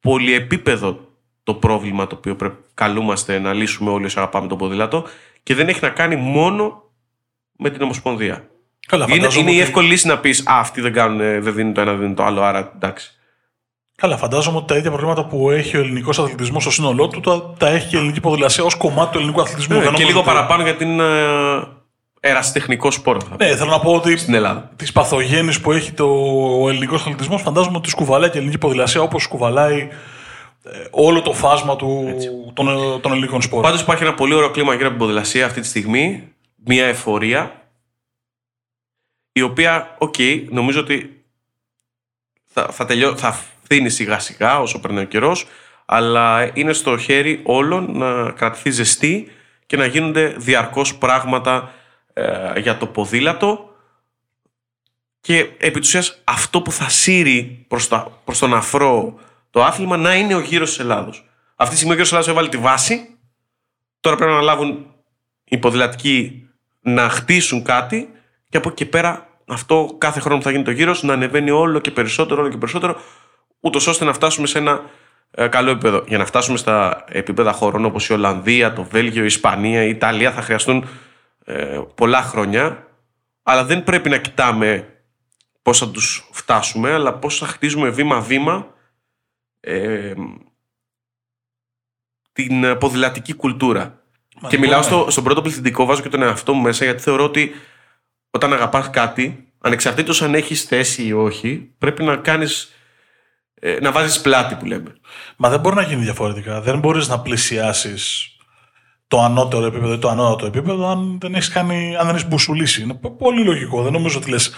πολυεπίπεδο το πρόβλημα το οποίο πρέπει, καλούμαστε να λύσουμε όλοι όσοι αγαπάμε το ποδήλατο και δεν έχει να κάνει μόνο με την Ομοσπονδία. Καλά, Είναι, φαντάζομαι είναι η ότι- εύκολη λύση να πεις Α, αυτοί δεν, κάνουν, ε, δεν δίνουν το ένα, δεν δίνουν το άλλο, άρα εντάξει. Καλά, φαντάζομαι ότι τα ίδια προβλήματα που έχει ο ελληνικός αθλητισμός στο σύνολό του τα, τα έχει και η ελληνική ποδηλασία ως κομμάτι του ελληνικού αθλητισμού. Ε, Δεν και νομίζω λίγο ότι- παραπάνω γιατί είναι ε, ερασιτεχνικό σπόρο. θα πω, Ναι, θέλω να πω ότι Στην Ελλάδα. τι παθογένειε που έχει το, ο ελληνικός αθλητισμός φαντάζομαι ότι κουβαλάει και η ελληνική ποδηλασία όπως κουβαλάει ε, όλο το φάσμα του, των, ε, των ελληνικών σπορ. Πάντως υπάρχει ένα πολύ ωραίο κλίμα γύρω από την ποδηλασία αυτή τη στιγμή. Μια ευφορία. Η οποία, οκ, νομίζω ότι θα, θα, τελειώ, θα φθίνει σιγά σιγά όσο περνάει ο καιρός, αλλά είναι στο χέρι όλων να κρατηθεί ζεστή και να γίνονται διαρκώς πράγματα ε, για το ποδήλατο και επί της ουσίας αυτό που θα σύρει προς, τα, προς τον αφρό το άθλημα να είναι ο γύρος της Ελλάδος. Αυτή τη στιγμή ο γύρος της Ελλάδος έβαλε τη βάση, τώρα πρέπει να λάβουν οι ποδηλατικοί να χτίσουν κάτι και από εκεί και πέρα αυτό κάθε χρόνο που θα γίνει το γύρος να ανεβαίνει όλο και περισσότερο, όλο και περισσότερο, ούτως ώστε να φτάσουμε σε ένα ε, καλό επίπεδο. Για να φτάσουμε στα επίπεδα χωρών όπως η Ολλανδία, το Βέλγιο, η Ισπανία, η Ιταλία θα χρειαστούν ε, πολλά χρόνια, αλλά δεν πρέπει να κοιτάμε πώς θα τους φτάσουμε, αλλά πώς θα χτίζουμε βήμα-βήμα ε, την ε, ποδηλατική κουλτούρα. Μα και λοιπόν, μιλάω ναι. στο, στον πρώτο πληθυντικό, βάζω και τον εαυτό μου μέσα, γιατί θεωρώ ότι όταν αγαπάς κάτι, ανεξαρτήτως αν έχεις θέση ή όχι, πρέπει να κάνεις, ε, να βάζεις πλάτη που λέμε. Μα δεν μπορεί να γίνει διαφορετικά. Δεν μπορείς να πλησιάσεις το ανώτερο επίπεδο ή το ανώτατο επίπεδο αν δεν έχεις κάνει, αν δεν έχεις μπουσουλήσει. Είναι πο- πολύ λογικό. Δεν νομίζω ότι λες.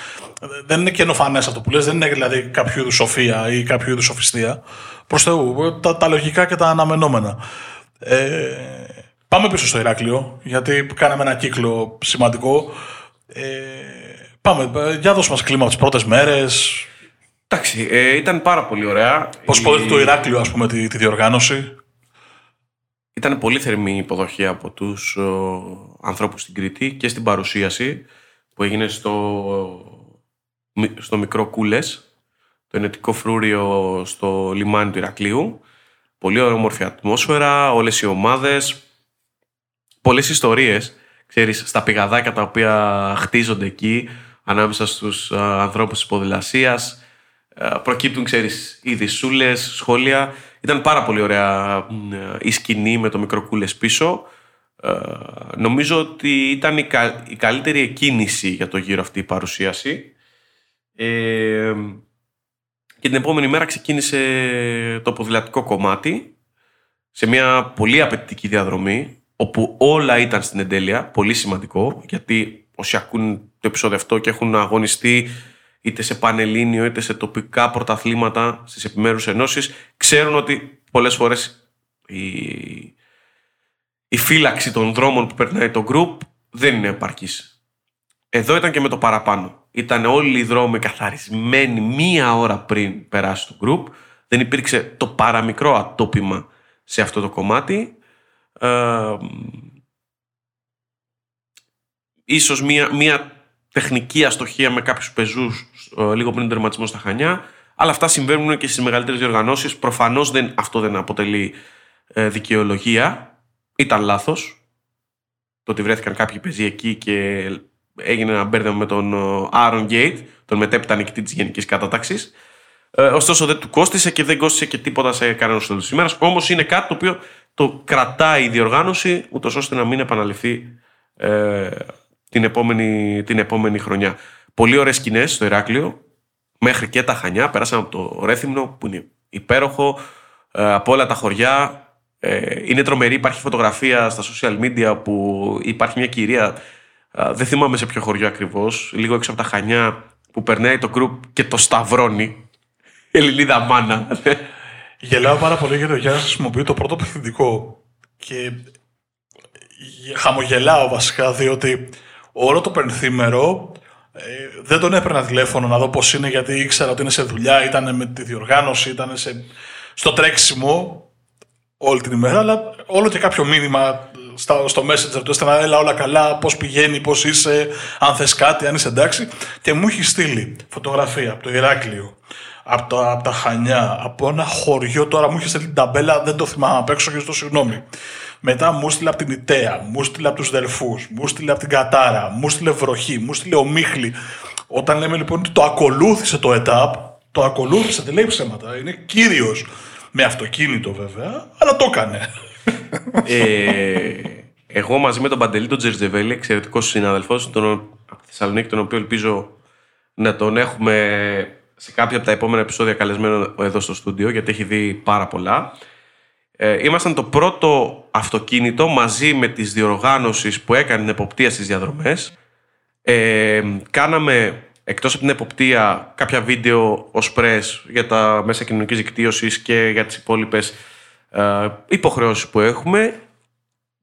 Δεν είναι καινοφανές αυτό που λες. Δεν είναι δηλαδή κάποιο είδους σοφία ή κάποιο είδους σοφιστία. Προς Θεού. Τα, τα λογικά και τα αναμενόμενα. Ε, Πάμε πίσω στο Ηράκλειο, γιατί κάναμε ένα κύκλο σημαντικό. Ε, πάμε, ε, για δώσ' μας κλίμα τις πρώτες μέρες. Εντάξει, ε, ήταν πάρα πολύ ωραία. Πώς Η... το Ηράκλειο, ας πούμε, τη, τη διοργάνωση; Ήταν πολύ θερμή η υποδοχή από τους ο, ανθρώπους στην Κρήτη και στην παρουσίαση που έγινε στο, στο μικρό Κούλες, το ενετικό φρούριο στο λιμάνι του Ηρακλείου. Πολύ όμορφη ατμόσφαιρα, όλες οι ομάδες, πολλές ιστορίες, ξέρεις, στα πηγαδάκια τα οποία χτίζονται εκεί, ανάμεσα στους ανθρώπους της ποδηλασίας. Προκύπτουν, ξέρεις, οι δυσούλες, σχόλια. Ήταν πάρα πολύ ωραία η σκηνή με το μικρό κούλες πίσω. Νομίζω ότι ήταν η καλύτερη εκκίνηση για το γύρο αυτή η παρουσίαση. Ε, και την επόμενη μέρα ξεκίνησε το ποδηλατικό κομμάτι σε μια πολύ απαιτητική διαδρομή όπου όλα ήταν στην εντέλεια, πολύ σημαντικό, γιατί όσοι ακούν το επεισόδιο αυτό και έχουν αγωνιστεί είτε σε πανελλήνιο είτε σε τοπικά πρωταθλήματα στις επιμέρους ενώσεις, ξέρουν ότι πολλές φορές η, η φύλαξη των δρόμων που περνάει το group δεν είναι επαρκής. Εδώ ήταν και με το παραπάνω. Ήταν όλοι οι δρόμοι καθαρισμένοι μία ώρα πριν περάσει το group. Δεν υπήρξε το παραμικρό ατόπιμα σε αυτό το κομμάτι ε, ίσως μία, μία τεχνική αστοχία με κάποιους πεζούς ε, λίγο πριν τον τερματισμό στα Χανιά, αλλά αυτά συμβαίνουν και στις μεγαλύτερες διοργανώσεις. Προφανώς δεν, αυτό δεν αποτελεί ε, δικαιολογία. Ήταν λάθος το ότι βρέθηκαν κάποιοι πεζοί εκεί και έγινε ένα μπέρδεμα με τον Άρον Γκέιτ, τον μετέπειτα νικητή της Γενικής Κατάταξης. Ε, ωστόσο δεν του κόστησε και δεν κόστησε και τίποτα σε κανένα τέλο της ημέρας. Όμως είναι κάτι το οποίο το κρατάει η διοργάνωση, ούτως ώστε να μην επαναληφθεί ε, την, επόμενη, την επόμενη χρονιά. Πολύ ωραίες σκηνές στο Ηράκλειο, μέχρι και τα Χανιά. Πέρασαμε από το Ρέθυμνο, που είναι υπέροχο, ε, από όλα τα χωριά. Ε, είναι τρομερή, υπάρχει φωτογραφία στα social media που υπάρχει μια κυρία, ε, δεν θυμάμαι σε ποιο χωριό ακριβώς, λίγο έξω από τα Χανιά, που περνάει το γκρουπ και το σταυρώνει. Ελληνίδα μάνα. Γελάω πάρα πολύ γιατί ο Γιάννης χρησιμοποιεί το πρώτο πληθυντικό. Και χαμογελάω βασικά, διότι όλο το πενθήμερο ε, δεν τον έπαιρνα τηλέφωνο να δω πώς είναι, γιατί ήξερα ότι είναι σε δουλειά, ήταν με τη διοργάνωση, ήταν σε, στο τρέξιμο όλη την ημέρα, αλλά όλο και κάποιο μήνυμα στο, στο Messenger του έστελνα, έλα όλα καλά, πώς πηγαίνει, πώς είσαι, αν θες κάτι, αν είσαι εντάξει. Και μου έχει στείλει φωτογραφία από το Ηράκλειο από, το, από τα Χανιά, από ένα χωριό τώρα μου είχε στείλει την ταμπέλα, δεν το θυμάμαι απ' έξω και το συγγνώμη. Μετά μου στείλε από την Ιταία, μου στείλε από τους Δελφούς, μου στείλε από την Κατάρα, μου στείλε βροχή, μου στείλε ο Μίχλη. Όταν λέμε λοιπόν ότι το ακολούθησε το ΕΤΑΠ, το ακολούθησε, δεν λέει ψέματα. Είναι κύριος. Με αυτοκίνητο βέβαια, αλλά το έκανε. Ε, εγώ μαζί με τον Παντελή, τον Τζερτζεβέλη, εξαιρετικός συνάδελφος, τον από τη Θεσσαλονίκη, τον οποίο ελπίζω να τον έχουμε σε κάποια από τα επόμενα επεισόδια καλεσμένο εδώ στο στούντιο, γιατί έχει δει πάρα πολλά. Ε, ήμασταν το πρώτο αυτοκίνητο μαζί με τις διοργάνωσεις που έκανε την εποπτεία στις διαδρομές. Ε, κάναμε εκτός από την εποπτεία κάποια βίντεο ως press για τα μέσα κοινωνικής δικτύωσης και για τις υπόλοιπες ε, υποχρεώσεις που έχουμε.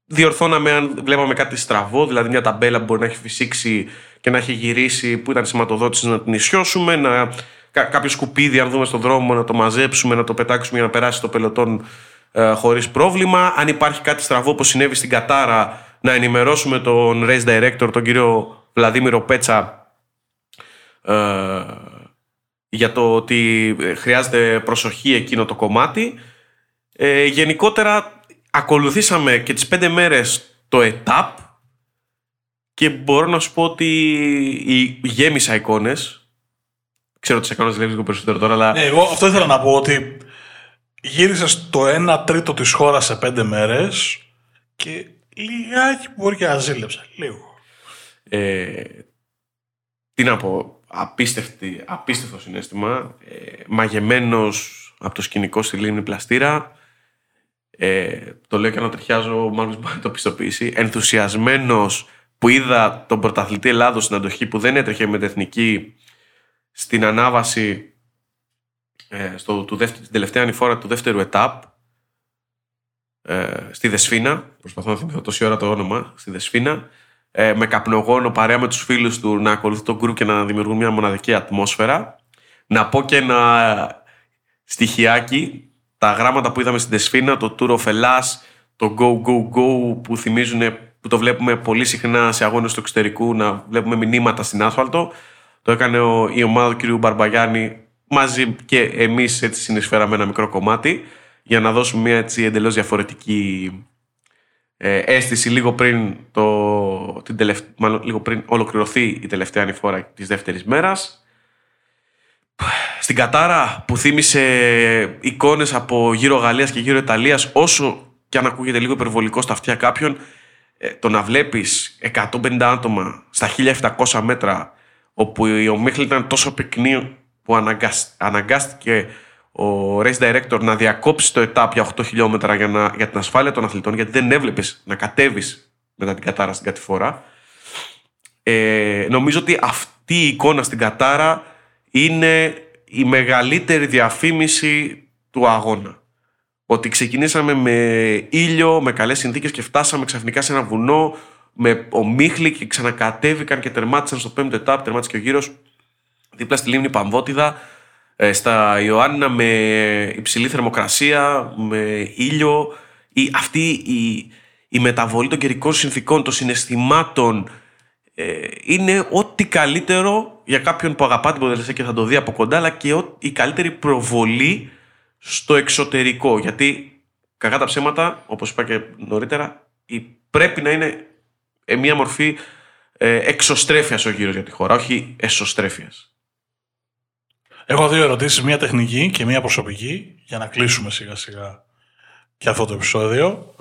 Διορθώναμε αν βλέπαμε κάτι στραβό, δηλαδή μια ταμπέλα που μπορεί να έχει φυσήξει και να έχει γυρίσει που ήταν σηματοδότηση να την ισιώσουμε, να κάποιο σκουπίδι, αν δούμε στον δρόμο, να το μαζέψουμε, να το πετάξουμε για να περάσει το πελωτόν ε, χωρίς πρόβλημα. Αν υπάρχει κάτι στραβό που συνέβη στην Κατάρα, να ενημερώσουμε τον race director, τον κύριο Βλαδίμηρο Πέτσα, ε, για το ότι χρειάζεται προσοχή εκείνο το κομμάτι. Ε, γενικότερα ακολουθήσαμε και τις πέντε μέρες το ΕΤΑΠ και μπορώ να σου πω ότι γέμισα εικόνες Ξέρω ότι σε κάνω λίγο περισσότερο τώρα, αλλά. Ναι, εγώ αυτό ήθελα να πω ότι γύρισες το 1 τρίτο της χώρας σε πέντε μέρες και λιγάκι μπορεί και να ζήλεψα. Λίγο. Ε, τι να πω. Απίστευτη, απίστευτο συνέστημα. Ε, μαγεμένος από το σκηνικό στη Λίμνη Πλαστήρα. Ε, το λέω και να τριχιάζω, μάλλον μπορεί να το πιστοποιήσει. Ενθουσιασμένος που είδα τον πρωταθλητή Ελλάδος στην αντοχή που δεν έτρεχε με την εθνική στην ανάβαση ε, στο, του δεύτερη, την τελευταία ανηφόρα του δεύτερου ετάπ ε, στη Δεσφίνα. Προσπαθώ να θυμηθώ τόση ώρα το όνομα. Στη Δεσφίνα. Ε, με καπνογόνο παρέα με τους φίλους του να ακολουθεί το γκρουπ και να δημιουργούν μια μοναδική ατμόσφαιρα. Να πω και ένα στοιχειάκι. Τα γράμματα που είδαμε στην Δεσφίνα, το Tour of Hellas, το Go Go Go που θυμίζουν που το βλέπουμε πολύ συχνά σε αγώνες του εξωτερικού να βλέπουμε μηνύματα στην άσφαλτο. Το έκανε ο, η ομάδα του κ. Μπαρμπαγιάννη μαζί και εμείς έτσι συνεισφέραμε ένα μικρό κομμάτι για να δώσουμε μια έτσι εντελώς διαφορετική ε, αίσθηση λίγο πριν, το, την τελευ... μάλλον, λίγο πριν ολοκληρωθεί η τελευταία ανηφόρα της δεύτερης μέρας. Στην Κατάρα που θύμισε εικόνες από γύρω Γαλλίας και γύρω Ιταλίας όσο και αν ακούγεται λίγο υπερβολικό στα αυτιά κάποιον ε, το να βλέπεις 150 άτομα στα 1700 μέτρα όπου η ομίχλη ήταν τόσο πυκνή που αναγκάστηκε ο race director να διακόψει το ετάπ για 8 χιλιόμετρα για, να, για την ασφάλεια των αθλητών, γιατί δεν έβλεπες να κατέβεις μετά την κατάρα στην κατηφορά. Ε, νομίζω ότι αυτή η εικόνα στην κατάρα είναι η μεγαλύτερη διαφήμιση του αγώνα. Ότι ξεκινήσαμε με ήλιο, με καλές συνθήκες και φτάσαμε ξαφνικά σε ένα βουνό με ομίχλη και ξανακατέβηκαν και τερμάτισαν στο πέμπτο ετάπ, τερμάτισε και ο γύρος δίπλα στη λίμνη Παμβότιδα ε, στα Ιωάννα με υψηλή θερμοκρασία, με ήλιο. Η, αυτή η, η μεταβολή των καιρικών συνθήκων, των συναισθημάτων ε, είναι ό,τι καλύτερο για κάποιον που αγαπά την ποδελασία και θα το δει από κοντά, αλλά και η καλύτερη προβολή στο εξωτερικό. Γιατί, κακά τα ψέματα, όπως είπα και νωρίτερα, πρέπει να είναι ε, μια μορφή ε, εξωστρέφειας ο γύρος για τη χώρα, όχι εσωστρέφειας. Έχω δύο ερωτήσεις, μία τεχνική και μία προσωπική, για να κλείσουμε σιγά σιγά και αυτό το επεισόδιο.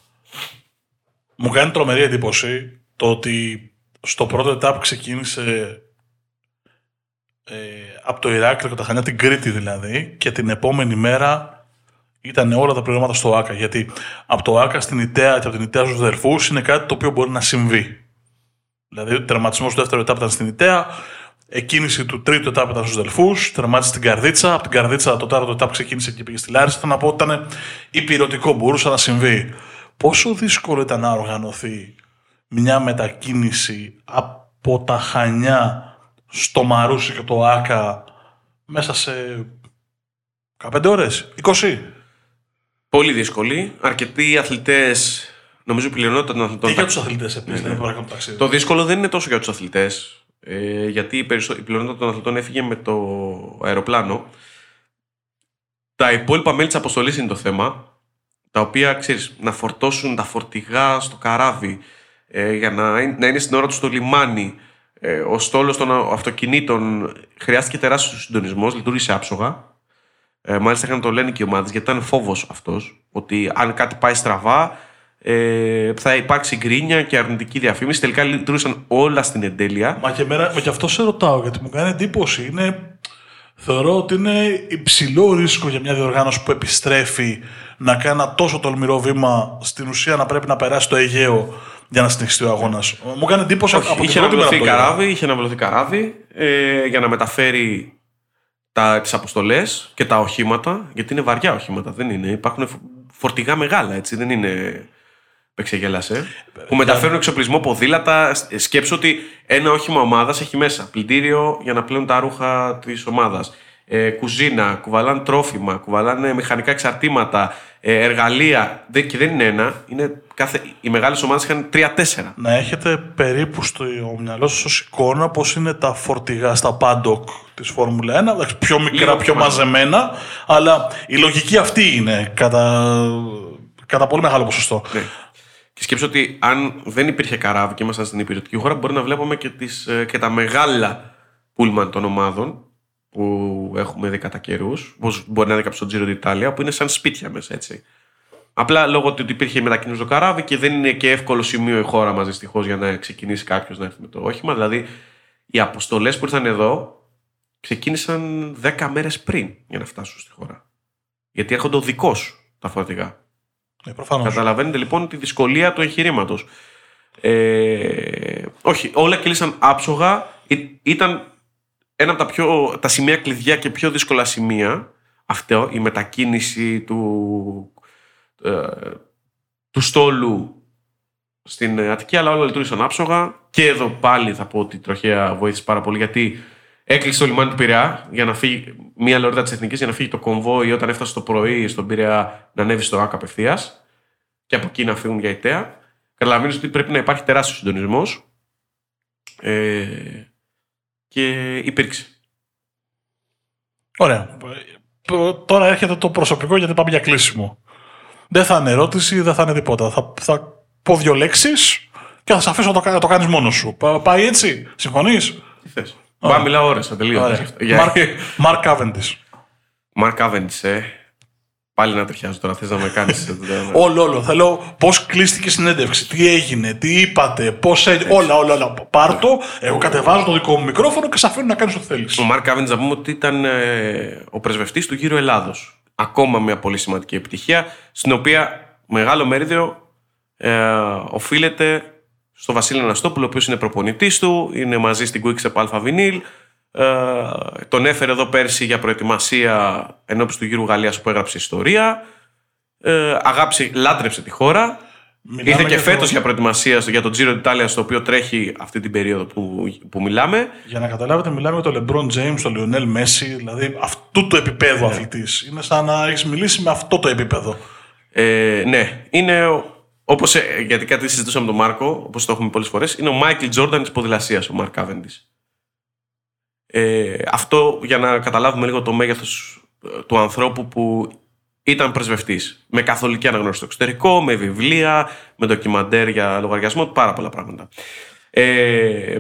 Μου κάνει τρομερή εντύπωση το ότι στο πρώτο ετάπ ξεκίνησε ε, από το Ηράκλειο τα Χανιά, την Κρήτη δηλαδή, και την επόμενη μέρα ήταν όλα τα πληρώματα στο ΆΚΑ. Γιατί από το ΆΚΑ στην ΙΤΕΑ και από την ΙΤΕΑ στους δερφούς είναι κάτι το οποίο μπορεί να συμβεί. Δηλαδή, ο τερματισμός του δεύτερου ετάπ ήταν στην ΙΤΕΑ, Εκκίνηση του τρίτου ετάπου ήταν στους Δελφούς, τερμάτισε στην Καρδίτσα. Από την Καρδίτσα το τέταρτο ετάπου ξεκίνησε και πήγε στη Λάρισα. Θέλω να πω ότι ήταν υπηρετικό, μπορούσε να συμβεί. Πόσο δύσκολο ήταν να οργανωθεί μια μετακίνηση από τα Χανιά στο Μαρούσι και το Άκα μέσα σε 15 ώρες, 20. Πολύ δύσκολη. Αρκετοί αθλητές, νομίζω η πλειονότητα των αθλητών. Και για τους αθλητές επίσης, ναι, δεν Το δύσκολο δεν είναι τόσο για τους αθλητές. Ε, γιατί η, περισσο... η πλειονότητα των αθλητών έφυγε με το αεροπλάνο. Τα υπόλοιπα μέλη της αποστολής είναι το θέμα, τα οποία ξέρεις, να φορτώσουν τα φορτηγά στο καράβι, ε, για να, να είναι στην ώρα του στο λιμάνι. Ε, ο στόλος των αυτοκινήτων χρειάστηκε τεράστιος συντονισμός, λειτουργήσε άψογα. Ε, μάλιστα είχαν το λένε και οι ομάδες, γιατί ήταν φόβος αυτός, ότι αν κάτι πάει στραβά, ε, θα υπάρξει γκρίνια και αρνητική διαφήμιση. Τελικά λειτουργήσαν όλα στην εντέλεια. Μα και, μέρα, μα και αυτό σε ρωτάω, γιατί μου κάνει εντύπωση. Είναι, θεωρώ ότι είναι υψηλό ρίσκο για μια διοργάνωση που επιστρέφει να κάνει ένα τόσο τολμηρό βήμα στην ουσία να πρέπει να περάσει το Αιγαίο για να συνεχιστεί ο αγώνας. Μου κάνει εντύπωση Όχι, από είχε την πρώτη καράβι, Είχε αναβλωθεί καράβι ε, για να μεταφέρει τι αποστολέ και τα οχήματα, γιατί είναι βαριά οχήματα, δεν είναι. Υπάρχουν φορτηγά μεγάλα, έτσι, δεν είναι με ξεγέλασε. Που μεταφέρουν εξοπλισμό ποδήλατα. Σκέψω ότι ένα όχημα ομάδας έχει μέσα πλυντήριο για να πλένουν τα ρούχα της ομάδας. Ε, κουζίνα, κουβαλάνε τρόφιμα, κουβαλάνε μηχανικά εξαρτήματα, ε, εργαλεία. Και δεν είναι ένα. Είναι κάθε... Οι μεγάλες ομάδες είχαν τρία-τέσσερα. Να έχετε περίπου στο μυαλός σας ως εικόνα πώς είναι τα φορτηγά στα πάντοκ της Φόρμουλα 1. Πιο μικρά, πιο μαζεμένα. Αλλά η λογική αυτή είναι κατά, κατά πολύ μεγάλο ποσοστό. Ναι. Και σκέψω ότι αν δεν υπήρχε καράβι και ήμασταν στην υπηρετική χώρα, μπορεί να βλέπουμε και, τις, ε, και τα μεγάλα πούλμαν των ομάδων που έχουμε δει κατά καιρούς, όπως μπορεί να δει κάποιος στο Giro d'Italia, που είναι σαν σπίτια μέσα έτσι. Απλά λόγω του ότι υπήρχε μετακίνηση στο καράβι και δεν είναι και εύκολο σημείο η χώρα μας δυστυχώς για να ξεκινήσει κάποιος να έρθει με το όχημα. Δηλαδή, οι αποστολές που ήρθαν εδώ ξεκίνησαν 10 μέρες πριν για να φτάσουν στη χώρα. Γιατί έρχονται οδικό τα φορτηγά. Ε, προφανώς. Καταλαβαίνετε λοιπόν τη δυσκολία του εγχειρήματος. Ε, όχι, όλα κλείσαν άψογα. Ήταν ένα από τα, πιο, τα σημεία κλειδιά και πιο δύσκολα σημεία αυτό, η μετακίνηση του, ε, του στόλου στην Αττική, αλλά όλα λειτουργήσαν άψογα. Και εδώ πάλι θα πω ότι η τροχέα βοήθησε πάρα πολύ γιατί έκλεισε το λιμάνι του Πειραιά για να φύγει μία λωρίδα της Εθνικής για να φύγει το κομβόι όταν έφτασε το πρωί στον Πειραιά να ανέβει στο ΑΚ απευθείας και από εκεί να φύγουν για ΙΤΕΑ. Καταλαβαίνεις ότι πρέπει να υπάρχει τεράστιος συντονισμός. Ε, και υπήρξε. Ωραία. Τώρα έρχεται το προσωπικό γιατί πάμε για κλείσιμο. Δεν θα είναι ερώτηση, δεν θα είναι τίποτα. Θα, θα πω δύο λέξεις και θα σε αφήσω να το, το κάνεις μόνος σου. Πάει έτσι, συμφωνείς; Τι θες; Πάμε, μιλάω ώρες, ατελείω. Μαρκ Κάβεντι. Μαρκ Κάβεντι, ε. Πάλι να τριχιάζω τώρα, θες να με κάνεις. όλο, όλο. Θέλω πώς κλείστηκε η συνέντευξη, τι έγινε, τι είπατε, πώς έγινε. Όλα, όλα, όλα. Πάρτο, εγώ κατεβάζω το δικό μου μικρόφωνο και σε αφήνω να κάνει ό,τι θέλεις. Ο Μαρκ Κάβεντι, να πούμε ότι ήταν ε, ο πρεσβευτής του γύρου Ελλάδος. Ακόμα μια πολύ σημαντική επιτυχία, στην οποία μεγάλο μερίδιο ε, οφείλεται στο Βασίλη Αναστόπουλο, ο οποίος είναι προπονητής του, είναι μαζί στην Quickstep Alpha Vinyl. Ε, τον έφερε εδώ πέρσι για προετοιμασία ενώπιση του γύρου Γαλλίας που έγραψε ιστορία. Ε, αγάπησε, λάτρεψε τη χώρα. Μιλάμε Ήρθε και φέτο το... για προετοιμασία για τον Giro d'Italia, στο οποίο τρέχει αυτή την περίοδο που, που μιλάμε. Για να καταλάβετε, μιλάμε για τον LeBron James, τον Lionel Messi, δηλαδή αυτού του επίπεδου ναι. αθλητής. Είναι σαν να έχεις μιλήσει με αυτό το επίπεδο. Ε, ναι, είναι Όπως ε, γιατί κάτι συζητούσαμε με τον Μάρκο, όπως το έχουμε πολλές φορές, είναι ο Μάικλ Τζόρνταν της ποδηλασίας, ο Μάρκ Κάβεντις. Ε, αυτό για να καταλάβουμε λίγο το μέγεθος ε, του ανθρώπου που ήταν πρεσβευτής. Με καθολική αναγνώριση στο εξωτερικό, με βιβλία, με ντοκιμαντέρ για λογαριασμό, πάρα πολλά πράγματα. Ε,